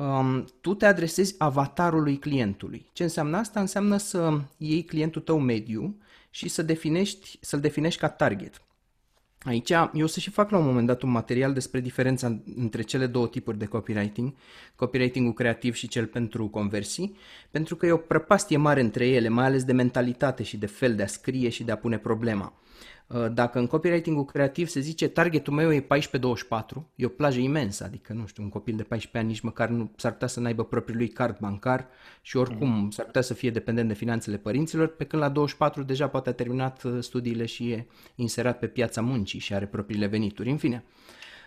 um, tu te adresezi avatarului clientului. Ce înseamnă asta? Înseamnă să iei clientul tău mediu și să definești, să-l definești ca target. Aici eu o să și fac la un moment dat un material despre diferența între cele două tipuri de copywriting, copywriting-ul creativ și cel pentru conversii, pentru că e o prăpastie mare între ele, mai ales de mentalitate și de fel de a scrie și de a pune problema. Uh, dacă în copywriting-ul creativ se zice targetul meu e 14-24, e o plajă imensă, adică nu știu, un copil de 14 ani nici măcar nu s-ar putea să n-aibă propriul lui card bancar și oricum mm. s-ar putea să fie dependent de finanțele părinților, pe când la 24 deja poate a terminat uh, studiile și e inserat pe piața muncii și are propriile venituri. În fine,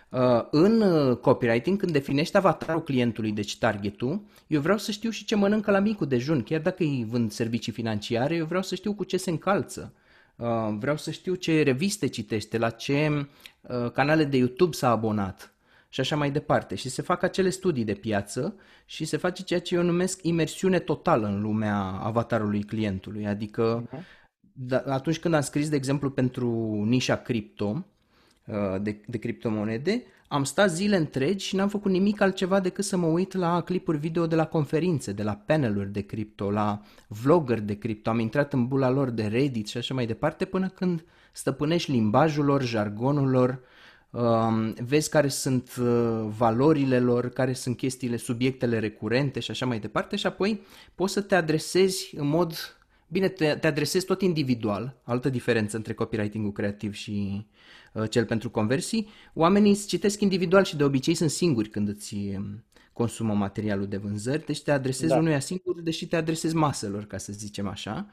uh, în copywriting, când definești avatarul clientului, deci targetul, eu vreau să știu și ce mănâncă la micul dejun, chiar dacă îi vând servicii financiare, eu vreau să știu cu ce se încalță Uh, vreau să știu ce reviste citește, la ce uh, canale de YouTube s-a abonat și așa mai departe. Și se fac acele studii de piață și se face ceea ce eu numesc imersiune totală în lumea avatarului clientului. Adică uh-huh. atunci când am scris, de exemplu, pentru nișa cripto, uh, de, de criptomonede, am stat zile întregi și n-am făcut nimic altceva decât să mă uit la clipuri video de la conferințe, de la paneluri de cripto, la vlogger de cripto. Am intrat în bula lor de Reddit și așa mai departe până când stăpânești limbajul lor, jargonul lor, um, vezi care sunt uh, valorile lor, care sunt chestiile, subiectele recurente și așa mai departe și apoi poți să te adresezi în mod Bine, te, te adresezi tot individual, altă diferență între copywriting-ul creativ și uh, cel pentru conversii. Oamenii îți citesc individual și de obicei sunt singuri când îți um, consumă materialul de vânzări, deci te adresezi da. unuia singur, deși te adresezi maselor, ca să zicem așa.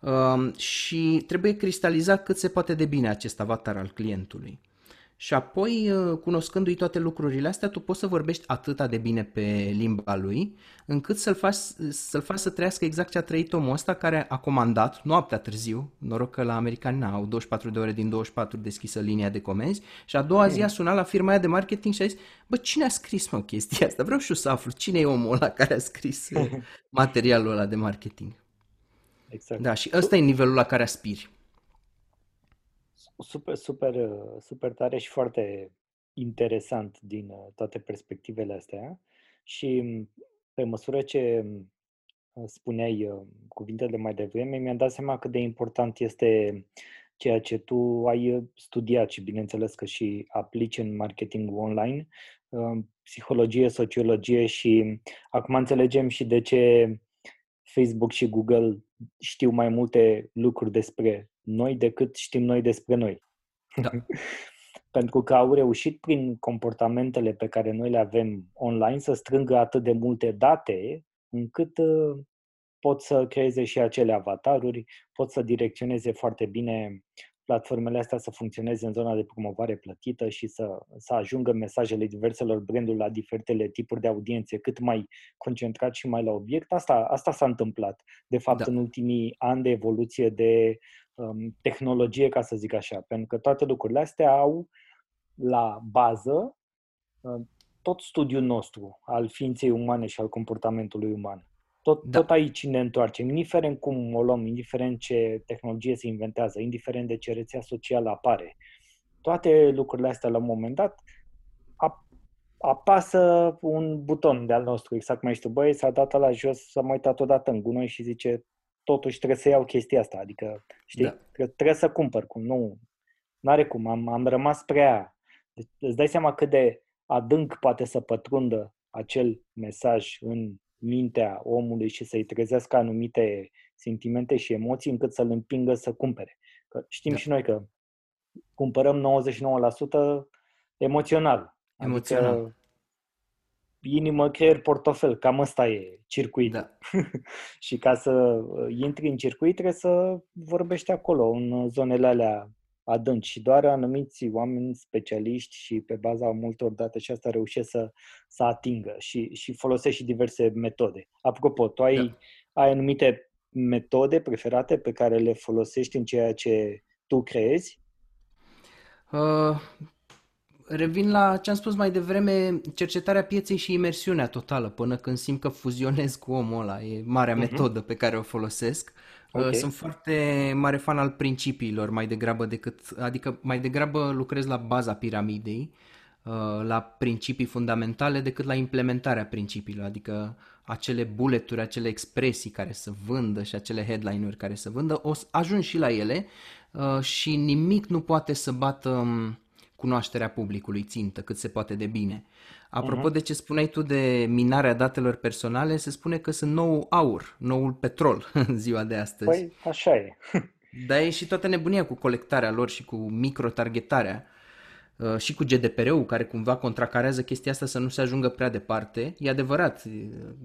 Uh, și trebuie cristalizat cât se poate de bine acest avatar al clientului. Și apoi, uh, cunoscându-i toate lucrurile astea, tu poți să vorbești atâta de bine pe limba lui, încât să-l faci, să-l faci să trăiască exact ce a trăit omul ăsta care a comandat noaptea târziu, noroc că la americani n-au 24 de ore din 24 deschisă linia de comenzi, și a doua zi a sunat la firma aia de marketing și a zis, bă, cine a scris mă chestia asta? Vreau și eu să aflu cine e omul ăla care a scris materialul ăla de marketing. Exact. Da, și ăsta e nivelul la care aspiri super, super, super tare și foarte interesant din uh, toate perspectivele astea și mm, pe măsură ce mm, spuneai uh, cuvintele mai devreme, mi-am dat seama cât de important este ceea ce tu ai uh, studiat și bineînțeles că și aplici în marketing online, psihologie, sociologie și acum înțelegem și de ce Facebook și Google știu mai multe lucruri despre noi decât știm noi despre noi. Da. Pentru că au reușit prin comportamentele pe care noi le avem online să strângă atât de multe date încât uh, pot să creeze și acele avataruri, pot să direcționeze foarte bine platformele astea să funcționeze în zona de promovare plătită și să, să ajungă mesajele diverselor branduri la diferitele tipuri de audiențe cât mai concentrat și mai la obiect. Asta, asta s-a întâmplat, de fapt, da. în ultimii ani de evoluție de um, tehnologie, ca să zic așa, pentru că toate lucrurile astea au la bază uh, tot studiul nostru al ființei umane și al comportamentului uman. Tot, da. tot aici ne întoarcem, indiferent cum o luăm, indiferent ce tehnologie se inventează, indiferent de ce rețea socială apare. Toate lucrurile astea, la un moment dat, apasă un buton de-al nostru, exact mai știu, băi, s-a dat la jos, s-a mai uitat odată în gunoi și zice, totuși trebuie să iau chestia asta, adică, știi, da. trebuie, trebuie să cumpăr, cum nu, n-are cum, am, am rămas prea, deci, îți dai seama cât de adânc poate să pătrundă acel mesaj în mintea omului și să-i trezească anumite sentimente și emoții încât să-l împingă să cumpere. Că știm da. și noi că cumpărăm 99% emoțional. Emoțional. Adică inimă, creier, portofel. Cam ăsta e circuitul. Da. și ca să uh, intri în circuit trebuie să vorbești acolo, în zonele alea adânci și doar anumiți oameni specialiști și pe baza multor date și asta reușesc să, să atingă și, și folosești și diverse metode. Apropo, tu ai, da. ai anumite metode preferate pe care le folosești în ceea ce tu creezi? Uh, revin la ce am spus mai devreme, cercetarea pieței și imersiunea totală, până când simt că fuzionez cu omul ăla. E marea uh-huh. metodă pe care o folosesc. Uh, okay. Sunt foarte mare fan al principiilor mai degrabă decât, adică mai degrabă lucrez la baza piramidei, uh, la principii fundamentale decât la implementarea principiilor, adică acele bulleturi, acele expresii care să vândă și acele headline-uri care să vândă, o ajung și la ele uh, și nimic nu poate să bată um, cunoașterea publicului țintă cât se poate de bine. Apropo uh-huh. de ce spuneai tu de minarea datelor personale, se spune că sunt nou aur, noul petrol în ziua de astăzi. Păi, așa e. Dar e și toată nebunia cu colectarea lor și cu microtargetarea uh, și cu GDPR-ul care cumva contracarează chestia asta să nu se ajungă prea departe. E adevărat,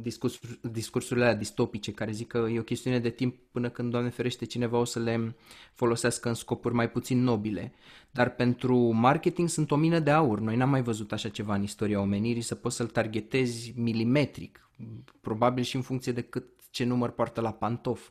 discurs, discursurile alea distopice care zic că e o chestiune de timp până când, Doamne ferește, cineva o să le folosească în scopuri mai puțin nobile. Dar pentru marketing sunt o mină de aur. Noi n-am mai văzut așa ceva în istoria omenirii, să poți să-l targetezi milimetric, probabil și în funcție de cât ce număr poartă la pantof.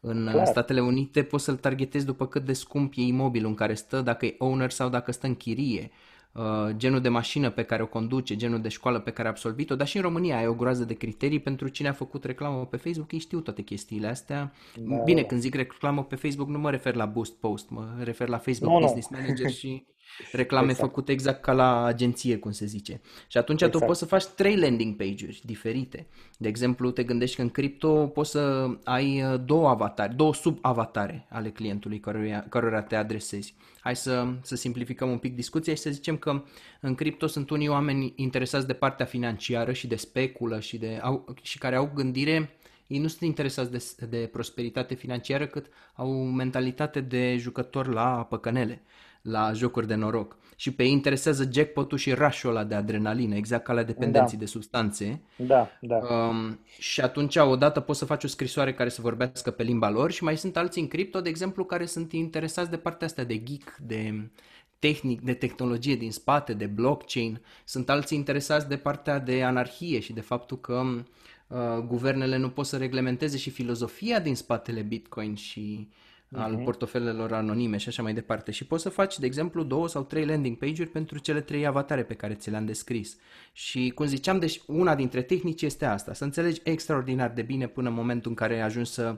În Clar. Statele Unite poți să-l targetezi după cât de scump e imobilul în care stă, dacă e owner sau dacă stă în chirie, uh, genul de mașină pe care o conduce, genul de școală pe care a absolvit-o, dar și în România ai o groază de criterii pentru cine a făcut reclamă pe Facebook, ei știu toate chestiile astea. Da. Bine, când zic reclamă pe Facebook nu mă refer la Boost Post, mă refer la Facebook no, Business no. Manager și Reclame exact. făcute exact ca la agenție, cum se zice. Și atunci exact. tu poți să faci trei landing page-uri diferite. De exemplu, te gândești că în cripto poți să ai uh, două avatare, două sub-avatare ale clientului căruia, cărora te adresezi. Hai să, să simplificăm un pic discuția și să zicem că în cripto sunt unii oameni interesați de partea financiară și de speculă și, de, au, și care au gândire ei nu sunt interesați de, de prosperitate financiară, cât au mentalitate de jucător la păcănele la jocuri de noroc și pe ei interesează jackpot-ul și rush-ul ăla de adrenalină, exact ca la dependenții da. de substanțe. Da, da. Um, și atunci odată poți să faci o scrisoare care să vorbească pe limba lor și mai sunt alții în cripto, de exemplu, care sunt interesați de partea asta de geek, de tehnic, de tehnologie din spate, de blockchain. Sunt alții interesați de partea de anarhie și de faptul că uh, guvernele nu pot să reglementeze și filozofia din spatele Bitcoin și uh-huh. al mhm. portofelelor anonime și așa mai departe. Și poți să faci, de exemplu, două sau trei landing page-uri pentru cele trei avatare pe care ți le-am descris. Și, cum ziceam, deci una dintre tehnici este asta, să înțelegi extraordinar de bine până în momentul în care ajungi să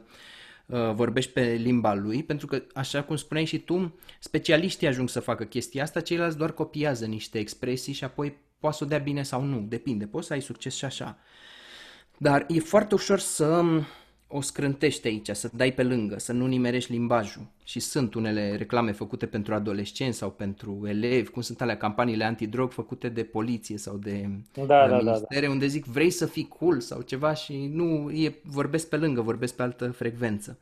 uh, vorbești pe limba lui, pentru că, așa cum spuneai și tu, specialiștii ajung să facă chestia asta, ceilalți doar copiază niște expresii și apoi poate să o dea bine sau nu, depinde, poți să ai succes și așa. Dar e foarte ușor să o scrântești aici, să dai pe lângă, să nu nimerești limbajul. Și sunt unele reclame făcute pentru adolescenți sau pentru elevi, cum sunt alea campaniile antidrog făcute de poliție sau de da, da, da, ministere, da. unde zic vrei să fii cool sau ceva și nu, e, vorbesc pe lângă, vorbesc pe altă frecvență.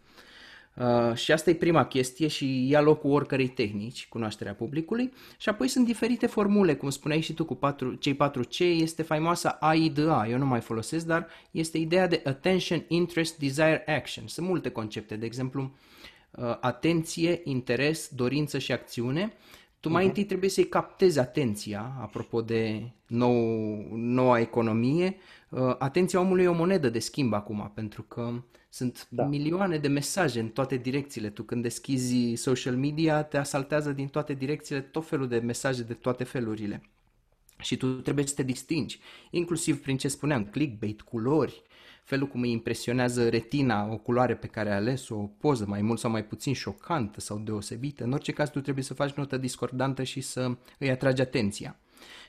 Uh, și asta e prima chestie și ia locul oricărei tehnici, cunoașterea publicului. Și apoi sunt diferite formule, cum spuneai și tu cu patru, cei 4C, este faimoasa AIDA, eu nu mai folosesc, dar este ideea de Attention, Interest, Desire, Action. Sunt multe concepte, de exemplu, uh, atenție, interes, dorință și acțiune. Tu mai uh-huh. întâi trebuie să-i captezi atenția, apropo de nou, noua economie. Uh, atenția omului e o monedă de schimb acum, pentru că sunt da. milioane de mesaje în toate direcțiile. Tu când deschizi social media, te asaltează din toate direcțiile tot felul de mesaje de toate felurile. Și tu trebuie să te distingi, inclusiv prin ce spuneam, clickbait, culori, felul cum îi impresionează retina, o culoare pe care ai ales, o poză mai mult sau mai puțin șocantă sau deosebită. În orice caz, tu trebuie să faci notă discordantă și să îi atragi atenția.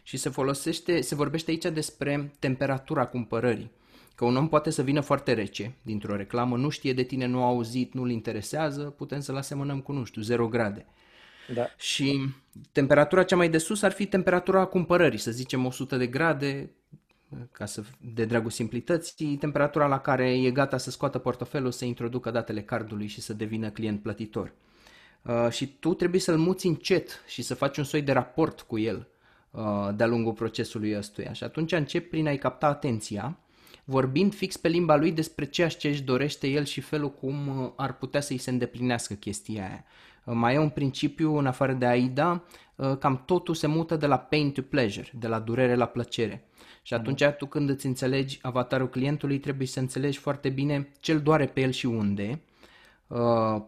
Și se folosește, se vorbește aici despre temperatura cumpărării. Că un om poate să vină foarte rece dintr-o reclamă, nu știe de tine, nu a auzit, nu-l interesează, putem să-l asemănăm cu, nu știu, 0 grade. Da. Și temperatura cea mai de sus ar fi temperatura cumpărării, să zicem 100 de grade, ca să, de dragul simplității, temperatura la care e gata să scoată portofelul, să introducă datele cardului și să devină client plătitor. Uh, și tu trebuie să-l muți încet și să faci un soi de raport cu el uh, de-a lungul procesului ăstuia. Și atunci încep prin a-i capta atenția vorbind fix pe limba lui despre ceea ce își dorește el și felul cum uh, ar putea să-i se îndeplinească chestia aia. Uh, mai e un principiu, în afară de AIDA, uh, cam totul se mută de la pain to pleasure, de la durere la plăcere. Și atunci tu când îți înțelegi avatarul clientului, trebuie să înțelegi foarte bine ce îl doare pe el și unde.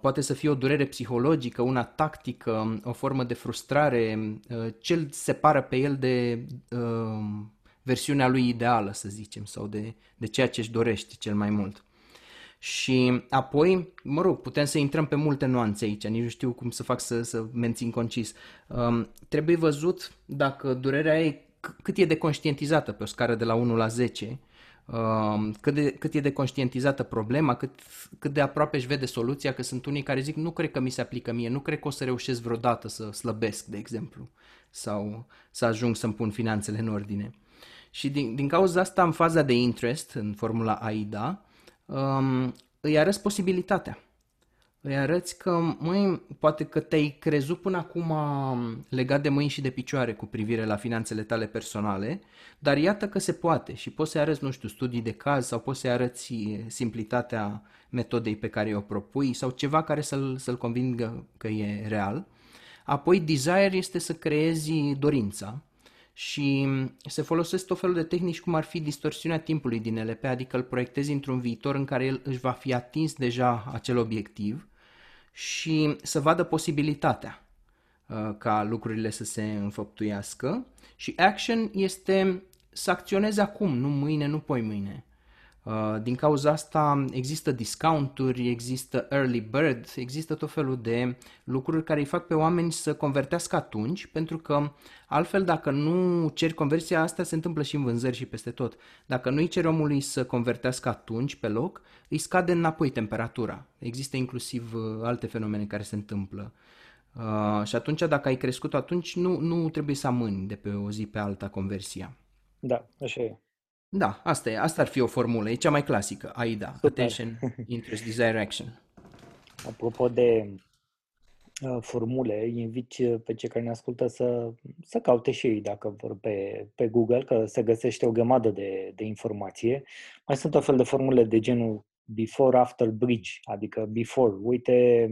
poate să fie o durere psihologică, una tactică, o formă de frustrare, ce îl separă pe el de versiunea lui ideală, să zicem, sau de, de ceea ce își dorește cel mai mult. Și apoi, mă rog, putem să intrăm pe multe nuanțe aici, nici nu știu cum să fac să, să mențin concis. Um, trebuie văzut dacă durerea e cât e de conștientizată pe o scară de la 1 la 10, um, cât, de, cât e de conștientizată problema, cât, cât de aproape își vede soluția, că sunt unii care zic nu cred că mi se aplică mie, nu cred că o să reușesc vreodată să slăbesc, de exemplu, sau să ajung să-mi pun finanțele în ordine. Și din, din cauza asta, în faza de interest, în formula AIDA, um, îi arăți posibilitatea. îi arăți că, măi, poate că te-ai crezut până acum legat de mâini și de picioare cu privire la finanțele tale personale, dar iată că se poate și poți să-i arăți, nu știu, studii de caz sau poți să-i arăți simplitatea metodei pe care o propui sau ceva care să-l, să-l convingă că e real. Apoi, desire este să creezi dorința și se folosesc tot felul de tehnici cum ar fi distorsiunea timpului din LP, adică îl proiectezi într-un viitor în care el își va fi atins deja acel obiectiv și să vadă posibilitatea uh, ca lucrurile să se înfăptuiască și action este să acționezi acum, nu mâine, nu poi mâine. Uh, din cauza asta există discounturi, există early bird, există tot felul de lucruri care îi fac pe oameni să convertească atunci, pentru că altfel dacă nu ceri conversia asta se întâmplă și în vânzări și peste tot. Dacă nu îi ceri omului să convertească atunci pe loc, îi scade înapoi temperatura. Există inclusiv uh, alte fenomene care se întâmplă. Uh, și atunci dacă ai crescut atunci nu, nu trebuie să amâni de pe o zi pe alta conversia. Da, așa e. Da, asta e, asta ar fi o formulă, e cea mai clasică, AIDA, Super. Attention, Interest, Desire, Action. Apropo de uh, formule, invit pe cei care ne ascultă să, să caute și ei, dacă vor, pe, pe Google, că se găsește o grămadă de, de informație. Mai sunt o fel de formule de genul before, after, bridge, adică before, uite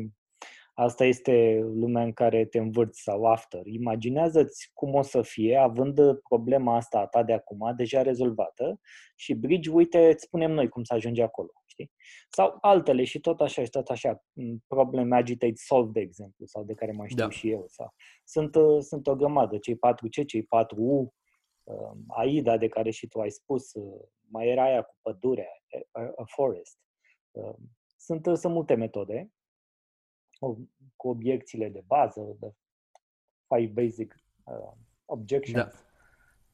Asta este lumea în care te învârți sau after. Imaginează-ți cum o să fie, având problema asta a ta de acum deja rezolvată și bridge, uite, îți spunem noi cum să ajungi acolo. Știi? Sau altele și tot așa și tot așa. Probleme agitate solve, de exemplu, sau de care mai știu da. și eu. Sau. Sunt, uh, sunt o grămadă, cei 4C, cei 4U, uh, AIDA de care și tu ai spus, uh, mai era aia cu pădurea, a forest. Sunt, sunt multe metode cu obiecțiile de bază, de five basic uh, objections.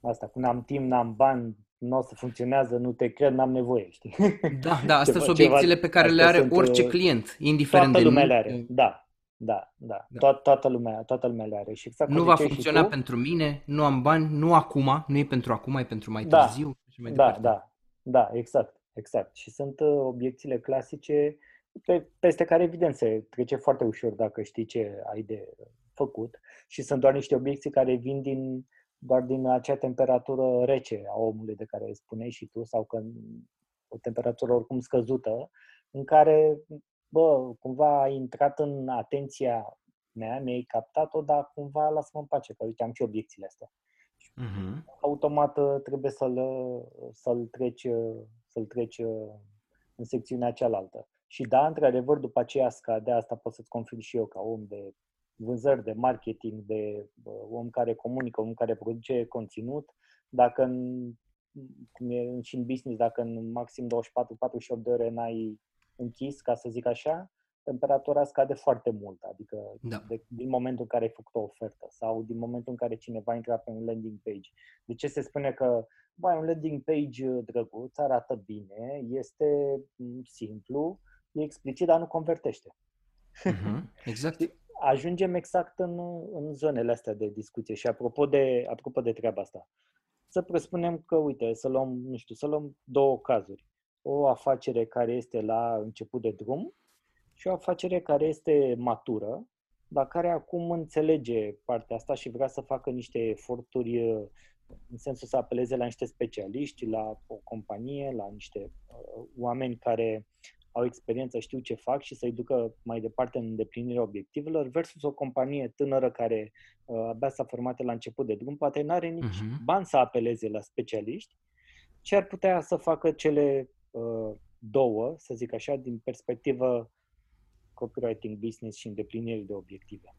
Da. Asta, cu n-am timp, n-am bani, nu o să funcționează, nu te cred, n-am nevoie, știi? Da, da, astea sunt obiecțiile pe care le are sunt, orice uh, client, indiferent toată de lumea le are, da, da, da, da. Toată, toată, lumea, toată lumea le are. Și exact nu va funcționa tu, pentru mine, nu am bani, nu acum, nu e pentru acum, e pentru mai da, târziu. Și mai da, da, da, exact, exact. Și sunt uh, obiecțiile clasice pe, peste care, evident, se trece foarte ușor dacă știi ce ai de făcut și sunt doar niște obiecții care vin din, doar din acea temperatură rece a omului de care spuneai și tu sau că o temperatură oricum scăzută în care, bă, cumva a intrat în atenția mea, mi-ai captat-o, dar cumva lasă-mă în pace, că uite, am și obiecțiile astea. Uh-huh. Automat uh, trebuie să-l, să-l treci, să-l treci uh, în secțiunea cealaltă. Și da, într-adevăr, după aceea scade, asta pot să-ți confirm și eu ca om de vânzări, de marketing, de om care comunică, om care produce conținut, dacă în, cum e și în business, dacă în maxim 24-48 de ore n-ai închis, ca să zic așa, temperatura scade foarte mult, adică da. de, din momentul în care ai făcut o ofertă sau din momentul în care cineva intră pe un landing page. De ce se spune că băi, un landing page drăguț, arată bine, este simplu, e explicit, dar nu convertește. Uh-huh, exact. Ajungem exact în, în zonele astea de discuție și apropo de, apropo de treaba asta. Să presupunem că, uite, să luăm, nu știu, să luăm două cazuri. O afacere care este la început de drum și o afacere care este matură, dar care acum înțelege partea asta și vrea să facă niște eforturi în sensul să apeleze la niște specialiști, la o companie, la niște uh, oameni care au experiență, știu ce fac și să-i ducă mai departe în îndeplinirea obiectivelor, versus o companie tânără care uh, abia s-a format la început de drum, poate nu are nici uh-huh. bani să apeleze la specialiști, ce ar putea să facă cele uh, două, să zic așa, din perspectivă copywriting business și îndeplinire de obiective.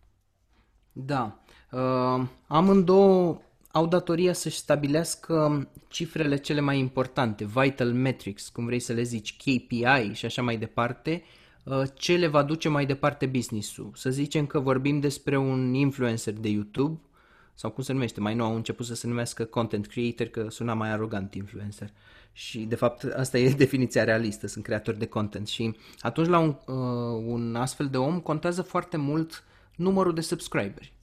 Da. Uh, amândouă au datoria să-și stabilească cifrele cele mai importante, vital metrics, cum vrei să le zici, KPI și așa mai departe, uh, ce le va duce mai departe business-ul. Să zicem că vorbim despre un influencer de YouTube, sau cum se numește, mai nou au început să se numească content creator, că suna mai arogant influencer. Și de fapt asta e definiția realistă, sunt creatori de content. Și atunci la un, uh, un astfel de om contează foarte mult numărul de subscriberi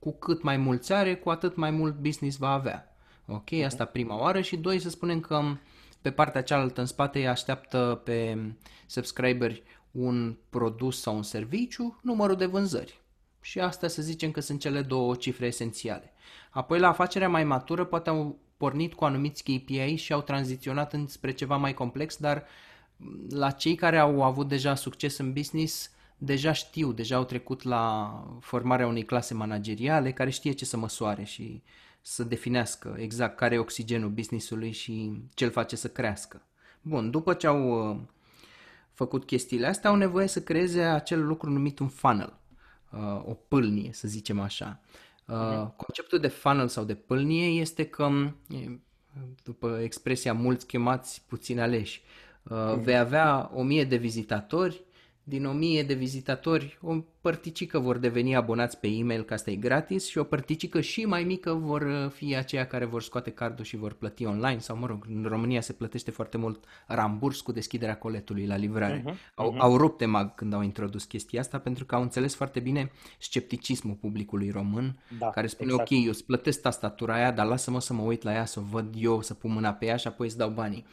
cu cât mai mulți are, cu atât mai mult business va avea. Ok, mhm. asta prima oară și doi, să spunem că pe partea cealaltă în spate îi așteaptă pe subscriberi un produs sau un serviciu, numărul de vânzări. Și asta să zicem că sunt cele două cifre esențiale. Apoi la afacerea mai matură poate au pornit cu anumiți KPI și au tranziționat spre ceva mai complex, dar la cei care au avut deja succes în business, deja știu, deja au trecut la formarea unei clase manageriale care știe ce să măsoare și să definească exact care e oxigenul businessului și ce îl face să crească. Bun, după ce au uh, făcut chestiile astea, au nevoie să creeze acel lucru numit un funnel, uh, o pâlnie, să zicem așa. Uh, conceptul de funnel sau de pâlnie este că, după expresia mulți chemați, puțin aleși, vei avea o mie de vizitatori, din 1000 de vizitatori, o părticică vor deveni abonați pe e-mail, că asta e gratis, și o părticică și mai mică vor uh, fi aceia care vor scoate cardul și vor plăti online, sau mă rog, în România se plătește foarte mult ramburs cu deschiderea coletului la livrare. Uh-huh, uh-huh. Au, au rupt mag când au introdus chestia asta, pentru că au înțeles foarte bine scepticismul publicului român, da, care spune, exact. ok, eu îți plătesc tastatura aia, dar lasă-mă să mă uit la ea, să o văd eu, să pun mâna pe ea și apoi îți dau banii.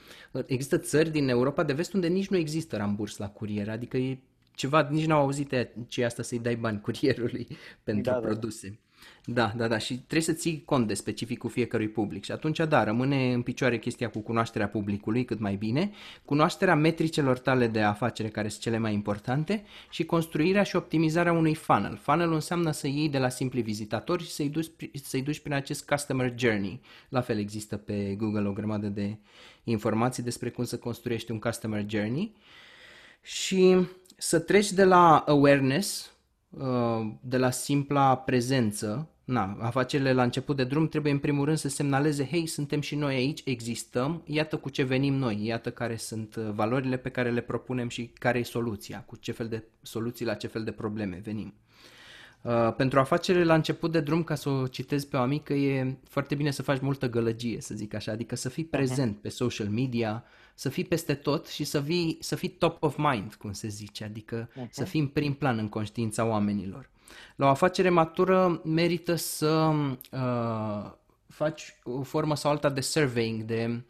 Există țări din Europa de vest unde nici nu există ramburs la curier, adică e ceva, nici n-au auzit ce asta să-i dai bani curierului pentru da, da, produse. Da. da, da, și trebuie să ții cont de specificul fiecărui public și atunci, da, rămâne în picioare chestia cu cunoașterea publicului cât mai bine, cunoașterea metricelor tale de afacere care sunt cele mai importante și construirea și optimizarea unui funnel. Funnel înseamnă să iei de la simpli vizitatori și să-i duci, să-i duci prin acest customer journey. La fel există pe Google o grămadă de informații despre cum să construiești un customer journey și să treci de la awareness, uh, de la simpla prezență, na, afacerile la început de drum trebuie în primul rând să semnaleze, hei, suntem și noi aici, existăm, iată cu ce venim noi, iată care sunt uh, valorile pe care le propunem și care e soluția, cu ce fel de soluții la ce fel de probleme venim. Uh, pentru afacerile la început de drum, ca să o citez pe o amică, e foarte bine să faci multă gălăgie, să zic așa, adică să fii prezent uh-huh. pe social media, să fii peste tot și să fii, să fii top of mind, cum se zice, adică uh-huh. să fii în prim plan în conștiința oamenilor. La o afacere matură merită să uh, faci o formă sau alta de surveying, de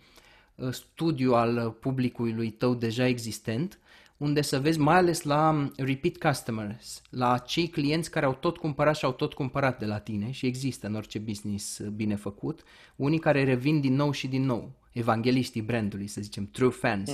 uh, studiu al publicului tău deja existent, unde să vezi mai ales la repeat customers, la cei clienți care au tot cumpărat și au tot cumpărat de la tine și există în orice business bine făcut, unii care revin din nou și din nou evangeliștii brandului, să zicem, true fans.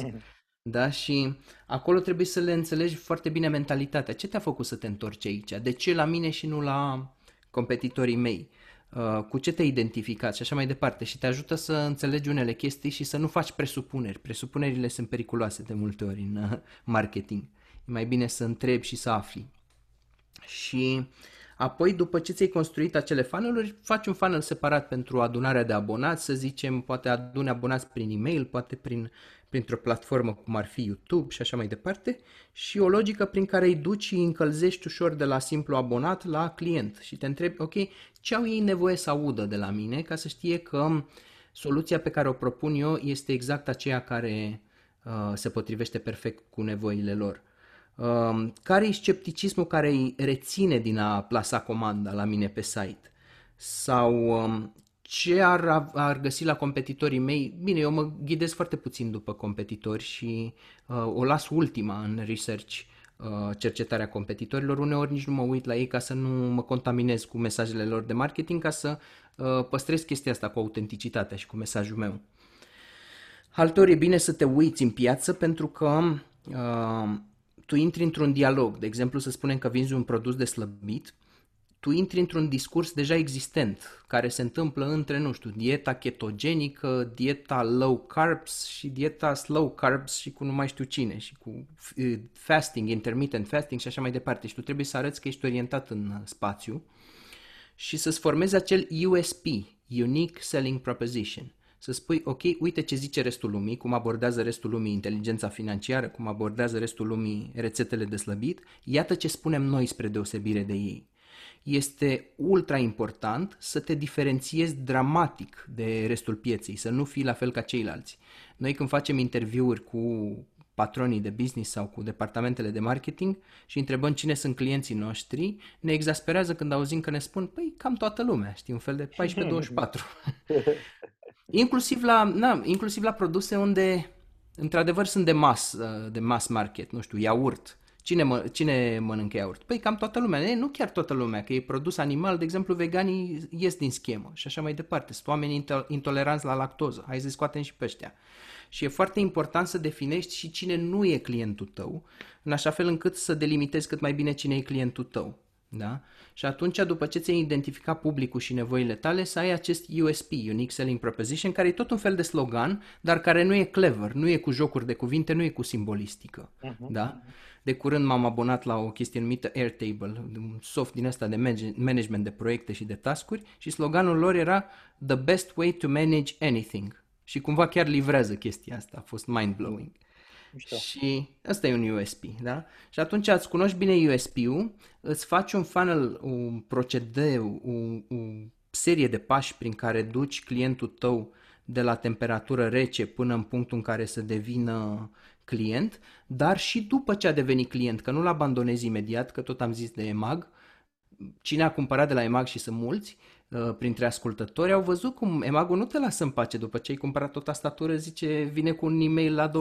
Da? Și acolo trebuie să le înțelegi foarte bine mentalitatea. Ce te-a făcut să te întorci aici? De ce la mine și nu la competitorii mei? Uh, cu ce te-ai identificat și așa mai departe și te ajută să înțelegi unele chestii și să nu faci presupuneri. Presupunerile sunt periculoase de multe ori în uh, marketing. E mai bine să întrebi și să afli. Și uh, Apoi, după ce ți-ai construit acele funnel faci un funnel separat pentru adunarea de abonați, să zicem, poate adune abonați prin e-mail, poate prin, printr-o platformă cum ar fi YouTube și așa mai departe, și o logică prin care îi duci și încălzești ușor de la simplu abonat la client și te întrebi, ok, ce au ei nevoie să audă de la mine ca să știe că soluția pe care o propun eu este exact aceea care uh, se potrivește perfect cu nevoile lor. Um, care e scepticismul care îi reține din a plasa comanda la mine pe site? Sau um, ce ar, ar găsi la competitorii mei? Bine, eu mă ghidez foarte puțin după competitori și uh, o las ultima în research uh, cercetarea competitorilor. Uneori nici nu mă uit la ei ca să nu mă contaminez cu mesajele lor de marketing, ca să uh, păstrez chestia asta cu autenticitatea și cu mesajul meu. Altor e bine să te uiți în piață pentru că uh, tu intri într-un dialog, de exemplu să spunem că vinzi un produs de slăbit, tu intri într-un discurs deja existent, care se întâmplă între, nu știu, dieta ketogenică, dieta low carbs și dieta slow carbs și cu nu mai știu cine și cu fasting, intermittent fasting și așa mai departe. Și tu trebuie să arăți că ești orientat în spațiu și să-ți formezi acel USP, Unique Selling Proposition să spui, ok, uite ce zice restul lumii, cum abordează restul lumii inteligența financiară, cum abordează restul lumii rețetele de slăbit, iată ce spunem noi spre deosebire de ei. Este ultra important să te diferențiezi dramatic de restul pieței, să nu fii la fel ca ceilalți. Noi când facem interviuri cu patronii de business sau cu departamentele de marketing și întrebăm cine sunt clienții noștri, ne exasperează când auzim că ne spun, păi cam toată lumea, știi, un fel de 14-24. Inclusiv la, na, inclusiv la produse unde într-adevăr sunt de mass, uh, de mass market, nu știu, iaurt. Cine, mă, cine mănâncă iaurt? Păi cam toată lumea. E, nu chiar toată lumea, că e produs animal, de exemplu, veganii ies din schemă și așa mai departe. Sunt oameni intoleranți la lactoză. Hai să scoatem și pe ăștia. Și e foarte important să definești și cine nu e clientul tău, în așa fel încât să delimitezi cât mai bine cine e clientul tău. Da? Și atunci, după ce ți-ai identificat publicul și nevoile tale, să ai acest USP, Unique Selling Proposition, care e tot un fel de slogan, dar care nu e clever, nu e cu jocuri de cuvinte, nu e cu simbolistică. Uh-huh. Da? De curând m-am abonat la o chestie numită Airtable, un soft din asta de management de proiecte și de tascuri și sloganul lor era The best way to manage anything. Și cumva chiar livrează chestia asta, a fost mind-blowing. Mișto. Și ăsta e un USP, da? Și atunci îți cunoști bine USP-ul, îți faci un funnel, un procedeu, o, o serie de pași prin care duci clientul tău de la temperatură rece până în punctul în care să devină client, dar și după ce a devenit client, că nu-l abandonezi imediat, că tot am zis de EMAG, cine a cumpărat de la EMAG și sunt mulți, uh, printre ascultători, au văzut cum EMAG-ul nu te lasă în pace după ce ai cumpărat o tastatură, zice, vine cu un e-mail la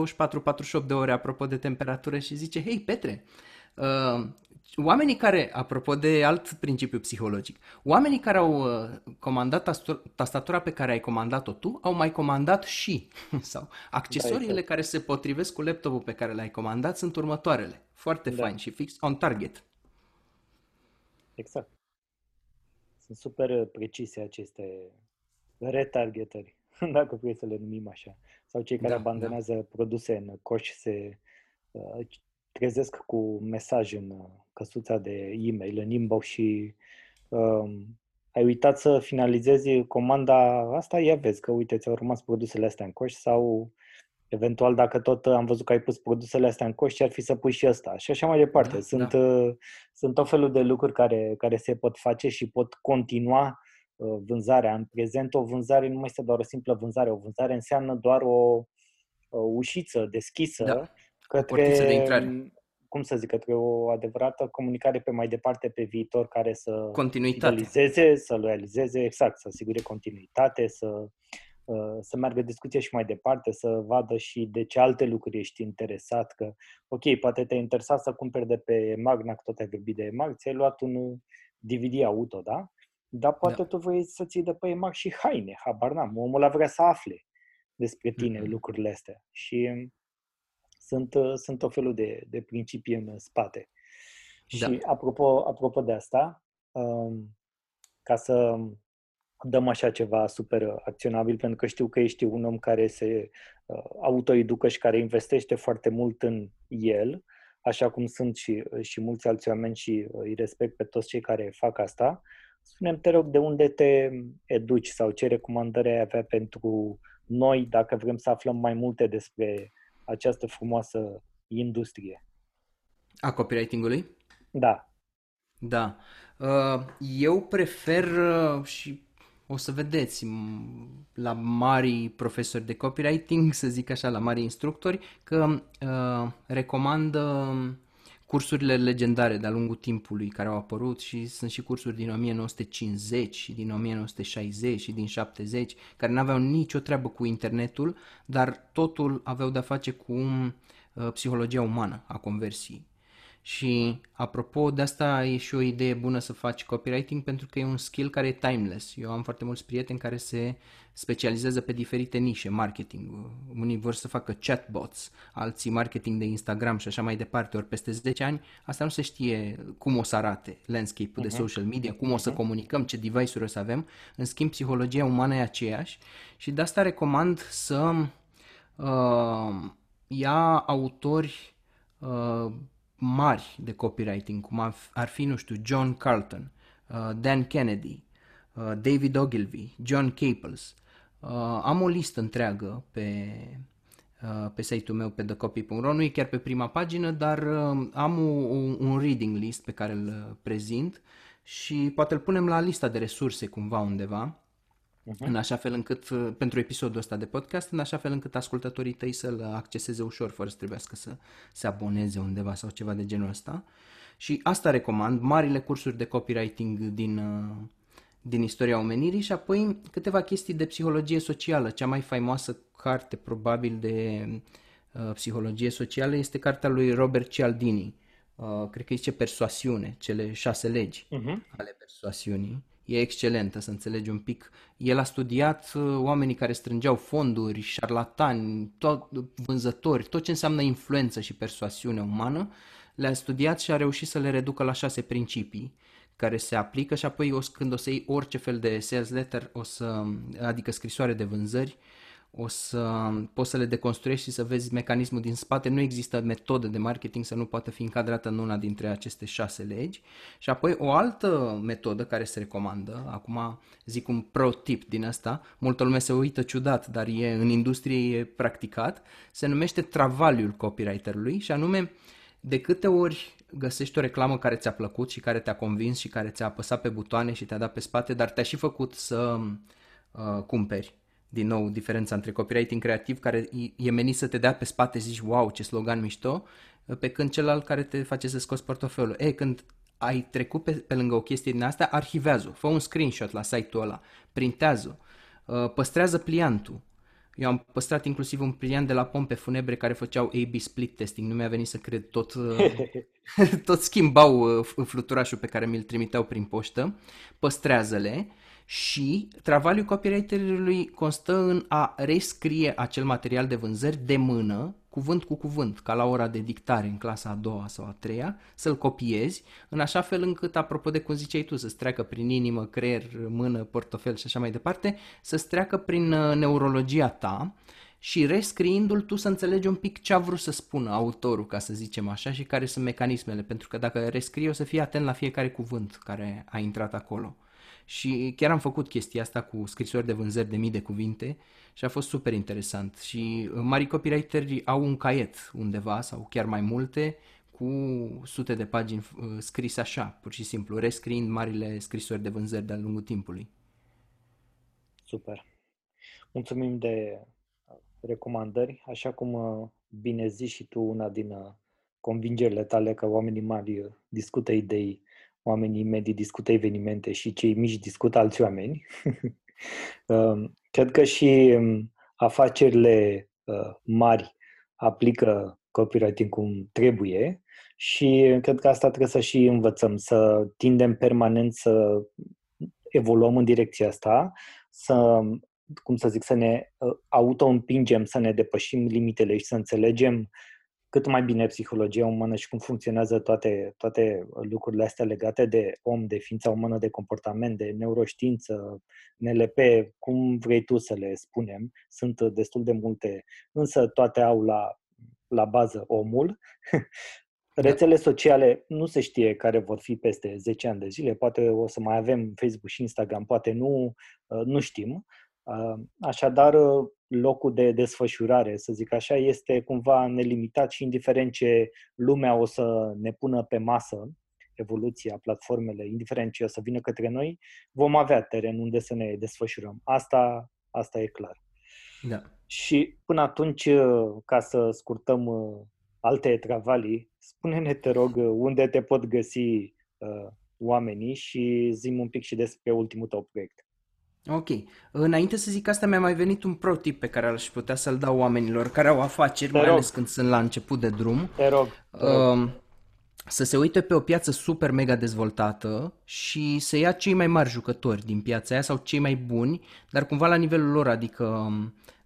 24-48 de ore apropo de temperatură și zice, hei Petre, uh, oamenii care, apropo de alt principiu psihologic, oamenii care au uh, comandat tastatura pe care ai comandat-o tu, au mai comandat și, sau accesoriile da, care se potrivesc cu laptopul pe care l-ai comandat sunt următoarele. Foarte da. fain și fix on target. Exact. Sunt super precise aceste retargetări, dacă vrei să le numim așa. Sau cei care da, abandonează da. produse în coș se uh, trezesc cu mesaj în uh, căsuța de e-mail, în inbox și um, ai uitat să finalizezi comanda asta, ia vezi că uite, ți-au rămas produsele astea în coș sau eventual dacă tot am văzut că ai pus produsele astea în coș, ce ar fi să pui și ăsta și așa mai departe. Da, sunt, da. Uh, sunt tot felul de lucruri care, care se pot face și pot continua uh, vânzarea. În prezent o vânzare nu mai este doar o simplă vânzare, o vânzare înseamnă doar o, o ușiță deschisă da. către, de intrare. cum să zic, către o adevărată comunicare pe mai departe pe viitor care să continuitate. să realizeze, exact, să asigure continuitate, să Uh, să meargă discuția și mai departe, să vadă și de ce alte lucruri ești interesat, că, ok, poate te-ai interesat să cumperi de pe Magna, că tot ai vorbit de Mag, ți-ai luat un DVD auto, da? Dar poate da. tu vrei să ții de pe Mag și haine, habar n-am. Omul a vrea să afle despre tine mm-hmm. lucrurile astea. Și sunt, uh, sunt o felul de, de principii în spate. Da. Și apropo, apropo de asta, um, ca să dăm așa ceva super acționabil, pentru că știu că ești un om care se uh, autoeducă și care investește foarte mult în el, așa cum sunt și, și mulți alți oameni și îi respect pe toți cei care fac asta. Spune-mi, te rog, de unde te educi sau ce recomandări ai avea pentru noi dacă vrem să aflăm mai multe despre această frumoasă industrie? A copywriting-ului? Da. Da. Uh, eu prefer uh, și o să vedeți la mari profesori de copywriting, să zic așa, la mari instructori, că uh, recomandă cursurile legendare de-a lungul timpului care au apărut și sunt și cursuri din 1950 și din 1960 și din 70 care nu aveau nicio treabă cu internetul, dar totul aveau de-a face cu uh, psihologia umană a conversiei. Și apropo de asta e și o idee bună să faci copywriting pentru că e un skill care e timeless. Eu am foarte mulți prieteni care se specializează pe diferite nișe, marketing. Unii vor să facă chatbots, alții marketing de Instagram și așa mai departe. Ori peste 10 ani asta nu se știe cum o să arate landscape-ul uh-huh. de mhm. social media, cum uh-huh. o să mhm. comunicăm, ce device-uri o să avem. În schimb, psihologia umană e aceeași și de asta recomand să uh, ia autori uh, mari de copywriting, cum ar fi, nu știu, John Carlton, uh, Dan Kennedy, uh, David Ogilvy, John Caples. Uh, am o listă întreagă pe, pe site-ul meu pe thecopy.ro, nu e chiar pe prima pagină, dar am un, un reading list pe care îl prezint și poate îl punem la lista de resurse cumva undeva uh-huh. în așa fel încât, uh, pentru episodul ăsta de podcast, în așa fel încât ascultătorii tăi să-l acceseze ușor, fără să trebuiască să se aboneze undeva sau ceva de genul ăsta. Și asta recomand, marile cursuri de copywriting din, uh, din istoria omenirii și apoi câteva chestii de psihologie socială. Cea mai faimoasă carte probabil de uh, psihologie socială este cartea lui Robert Cialdini, uh, cred că zice persoasiune, cele șase legi uh-huh. ale persoasiunii. E excelentă să înțelegi un pic. El a studiat uh, oamenii care strângeau fonduri, șarlatani, tot, vânzători, tot ce înseamnă influență și persoasiune umană, le-a studiat și a reușit să le reducă la șase principii care se aplică și apoi o, când o să iei orice fel de sales letter, o să, adică scrisoare de vânzări, o să poți să le deconstruiești și să vezi mecanismul din spate. Nu există metodă de marketing să nu poată fi încadrată în una dintre aceste șase legi. Și apoi o altă metodă care se recomandă, acum zic un pro tip din asta, multă lume se uită ciudat, dar e în industrie e practicat, se numește travaliul copywriterului și anume de câte ori găsești o reclamă care ți-a plăcut și care te-a convins și care ți-a apăsat pe butoane și te-a dat pe spate, dar te-a și făcut să uh, cumperi din nou diferența între copywriting creativ care e menit să te dea pe spate zici wow ce slogan mișto, pe când celălalt care te face să scoți portofelul. E, când ai trecut pe, pe lângă o chestie din asta, arhivează fă un screenshot la site-ul ăla, printează uh, păstrează pliantul. Eu am păstrat inclusiv un pliant de la pompe funebre care făceau A-B split testing, nu mi-a venit să cred, tot, uh, tot schimbau uh, fluturașul pe care mi-l trimiteau prin poștă, păstrează-le și travaliul copywriterului constă în a rescrie acel material de vânzări de mână, cuvânt cu cuvânt, ca la ora de dictare în clasa a doua sau a treia, să-l copiezi, în așa fel încât, apropo de cum ziceai tu, să-ți treacă prin inimă, creier, mână, portofel și așa mai departe, să-ți treacă prin uh, neurologia ta și rescriindu-l tu să înțelegi un pic ce a vrut să spună autorul, ca să zicem așa, și care sunt mecanismele, pentru că dacă rescrii o să fii atent la fiecare cuvânt care a intrat acolo. Și chiar am făcut chestia asta cu scrisori de vânzări de mii de cuvinte și a fost super interesant. Și uh, mari copywriteri au un caiet undeva sau chiar mai multe cu sute de pagini uh, scrise așa, pur și simplu, rescriind marile scrisori de vânzări de-a lungul timpului. Super. Mulțumim de recomandări. Așa cum uh, bine zici și tu, una din convingerile tale că oamenii mari discută idei oamenii medii discută evenimente și cei mici discută alți oameni. Um, cred că și um, afacerile uh, mari aplică copywriting cum trebuie și cred că asta trebuie să și învățăm, să tindem permanent să evoluăm în direcția asta, să, cum să zic, să ne uh, auto-împingem, să ne depășim limitele și să înțelegem cât mai bine psihologia umană și cum funcționează toate, toate lucrurile astea legate de om, de ființa umană, de comportament, de neuroștiință, NLP, cum vrei tu să le spunem, sunt destul de multe, însă toate au la, la bază omul. Rețele sociale nu se știe care vor fi peste 10 ani de zile, poate o să mai avem Facebook și Instagram, poate nu, nu știm. Așadar, locul de desfășurare, să zic așa, este cumva nelimitat și indiferent ce lumea o să ne pună pe masă, evoluția, platformele, indiferent ce o să vină către noi, vom avea teren unde să ne desfășurăm. Asta, asta e clar. Da. Și până atunci, ca să scurtăm uh, alte travalii, spune-ne, te rog, unde te pot găsi uh, oamenii și zim un pic și despre ultimul tău proiect. Ok. Înainte să zic asta, mi-a mai venit un pro tip pe care aș putea să-l dau oamenilor care au afaceri, Te mai rog. ales când sunt la început de drum. Te rog. Te rog. Uh, să se uite pe o piață super mega dezvoltată și să ia cei mai mari jucători din piața aia sau cei mai buni, dar cumva la nivelul lor, adică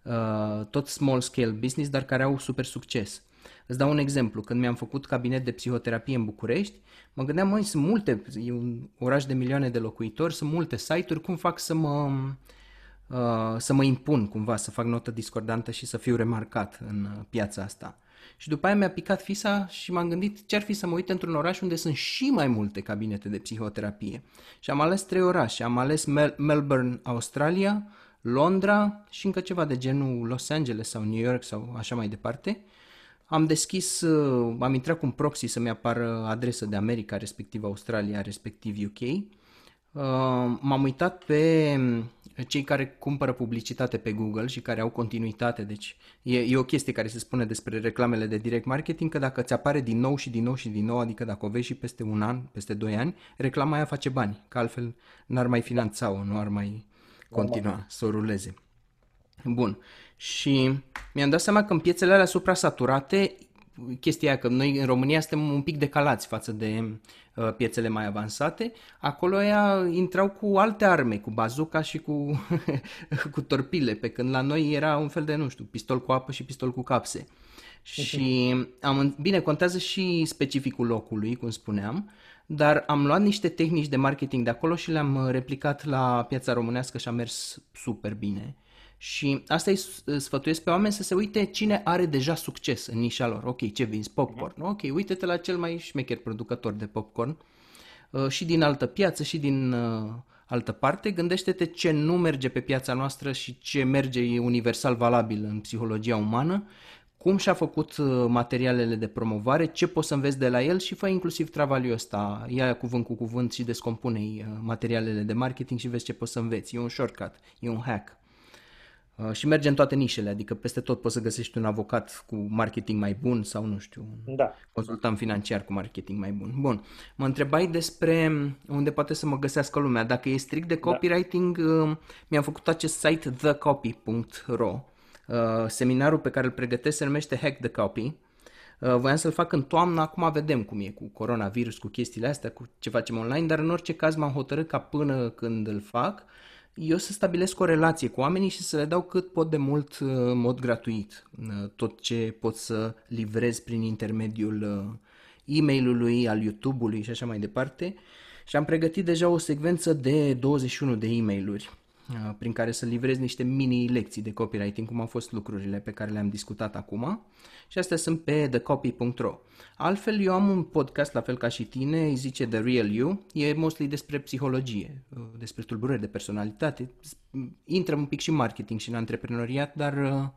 uh, tot small scale business, dar care au super succes. Îți dau un exemplu. Când mi-am făcut cabinet de psihoterapie în București, mă gândeam, măi, sunt multe, e un oraș de milioane de locuitori, sunt multe site-uri, cum fac să mă, uh, să mă impun cumva, să fac notă discordantă și să fiu remarcat în uh, piața asta. Și după aia mi-a picat fisa și m-am gândit ce ar fi să mă uit într-un oraș unde sunt și mai multe cabinete de psihoterapie. Și am ales trei orașe. Am ales Mel- Melbourne, Australia, Londra și încă ceva de genul Los Angeles sau New York sau așa mai departe. Am deschis, uh, am intrat cu un proxy să-mi apară adresă de America, respectiv Australia, respectiv UK. Uh, m-am uitat pe mm, cei care cumpără publicitate pe Google și care au continuitate, deci e, e o chestie care se spune despre reclamele de direct marketing, că dacă ți apare din nou și din nou și din nou, adică dacă o vezi și peste un an, peste doi ani, reclama aia face bani, că altfel n-ar mai finanța-o, nu ar mai continua să o ruleze. Bun. Și mi-am dat seama că în piețele alea suprasaturate chestia aia că noi în România suntem un pic decalați față de uh, piețele mai avansate, acolo ea intrau cu alte arme, cu bazuca și cu, cu torpile, pe când la noi era un fel de, nu știu, pistol cu apă și pistol cu capse. Și am, bine, contează și specificul locului, cum spuneam, dar am luat niște tehnici de marketing de acolo și le-am uh, replicat la piața românească și a mers super bine. Și asta îi sfătuiesc pe oameni să se uite cine are deja succes în nișa lor. Ok, ce vinzi? Popcorn. Mhm. Ok, uite-te la cel mai șmecher producător de popcorn uh, și din altă piață și din uh, altă parte. Gândește-te ce nu merge pe piața noastră și ce merge universal valabil în psihologia umană cum și-a făcut uh, materialele de promovare, ce poți să înveți de la el și fă inclusiv travaliul ăsta, ia cuvânt cu cuvânt și descompune uh, materialele de marketing și vezi ce poți să înveți. E un shortcut, e un hack. Uh, și merge în toate nișele, adică peste tot poți să găsești un avocat cu marketing mai bun sau, nu știu, un da. consultant financiar cu marketing mai bun. Bun, mă întrebai despre unde poate să mă găsească lumea. Dacă e strict de da. copywriting, da. mi-am făcut acest site thecopy.ro Uh, seminarul pe care îl pregătesc se numește Hack the Copy. Uh, voiam să-l fac în toamnă, acum vedem cum e cu coronavirus, cu chestiile astea, cu ce facem online, dar în orice caz m-am hotărât ca până când îl fac, eu să stabilesc o relație cu oamenii și să le dau cât pot de mult uh, în mod gratuit. Tot ce pot să livrez prin intermediul e-mailului, al YouTube-ului și așa mai departe. Și am pregătit deja o secvență de 21 de e-mailuri Uh, prin care să livrez niște mini-lecții de copywriting, cum au fost lucrurile pe care le-am discutat acum. Și astea sunt pe thecopy.ro. Altfel, eu am un podcast, la fel ca și tine, îi zice The Real You, e mostly despre psihologie, uh, despre tulburări de personalitate, intră un pic și în marketing și în antreprenoriat, dar uh,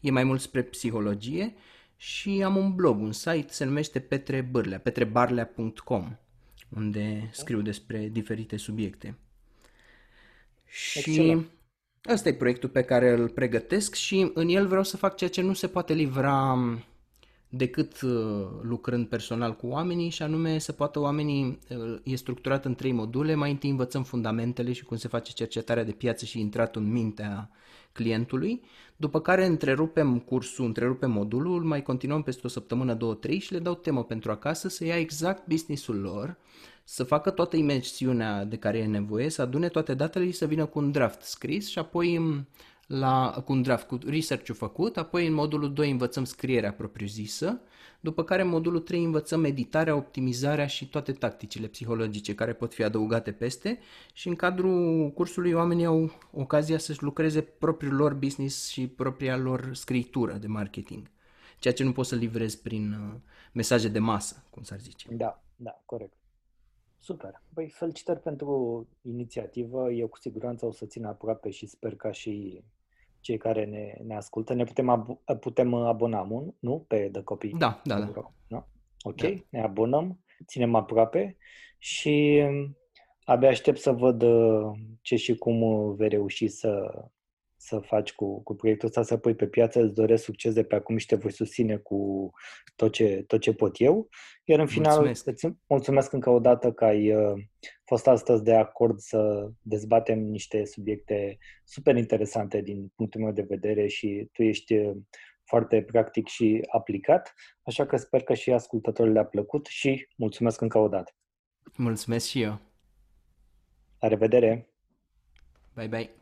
e mai mult spre psihologie și am un blog, un site, se numește Petre Bârlea, petrebarlea.com, unde scriu despre diferite subiecte. Și Excelent. ăsta e proiectul pe care îl pregătesc și în el vreau să fac ceea ce nu se poate livra decât uh, lucrând personal cu oamenii și anume să poată oamenii, uh, e structurat în trei module, mai întâi învățăm fundamentele și cum se face cercetarea de piață și intratul în mintea clientului, după care întrerupem cursul, întrerupem modulul, mai continuăm peste o săptămână, două, trei și le dau temă pentru acasă să ia exact businessul lor, să facă toată imersiunea de care e nevoie, să adune toate datele și să vină cu un draft scris și apoi mm, la, cu un draft, cu research-ul făcut, apoi în modulul 2 învățăm scrierea propriu-zisă, după care în modulul 3 învățăm meditarea, optimizarea și toate tacticile psihologice care pot fi adăugate peste și în cadrul cursului oamenii au ocazia să-și lucreze propriul lor business și propria lor scritură de marketing, ceea ce nu poți să livrezi prin uh, mesaje de masă, cum s-ar zice. Da, da, corect. Super. Băi, felicitări pentru inițiativă. Eu cu siguranță o să țin aproape și sper ca și cei care ne, ne ascultă. Ne putem, ab- putem abona, nu? Pe The Copy. Da, da, da. da? Ok, da. ne abonăm, ținem aproape și abia aștept să văd uh, ce și cum uh, vei reuși să, să faci cu, cu proiectul ăsta, să pui pe piață, îți doresc succes de pe acum și te voi susține cu tot ce, tot ce pot eu. Iar în final, mulțumesc. îți mulțumesc încă o dată că ai uh, fost astăzi de acord să dezbatem niște subiecte super interesante din punctul meu de vedere și tu ești uh, foarte practic și aplicat, așa că sper că și ascultătorii le-a plăcut și mulțumesc încă o dată. Mulțumesc și eu. La revedere! Bye bye!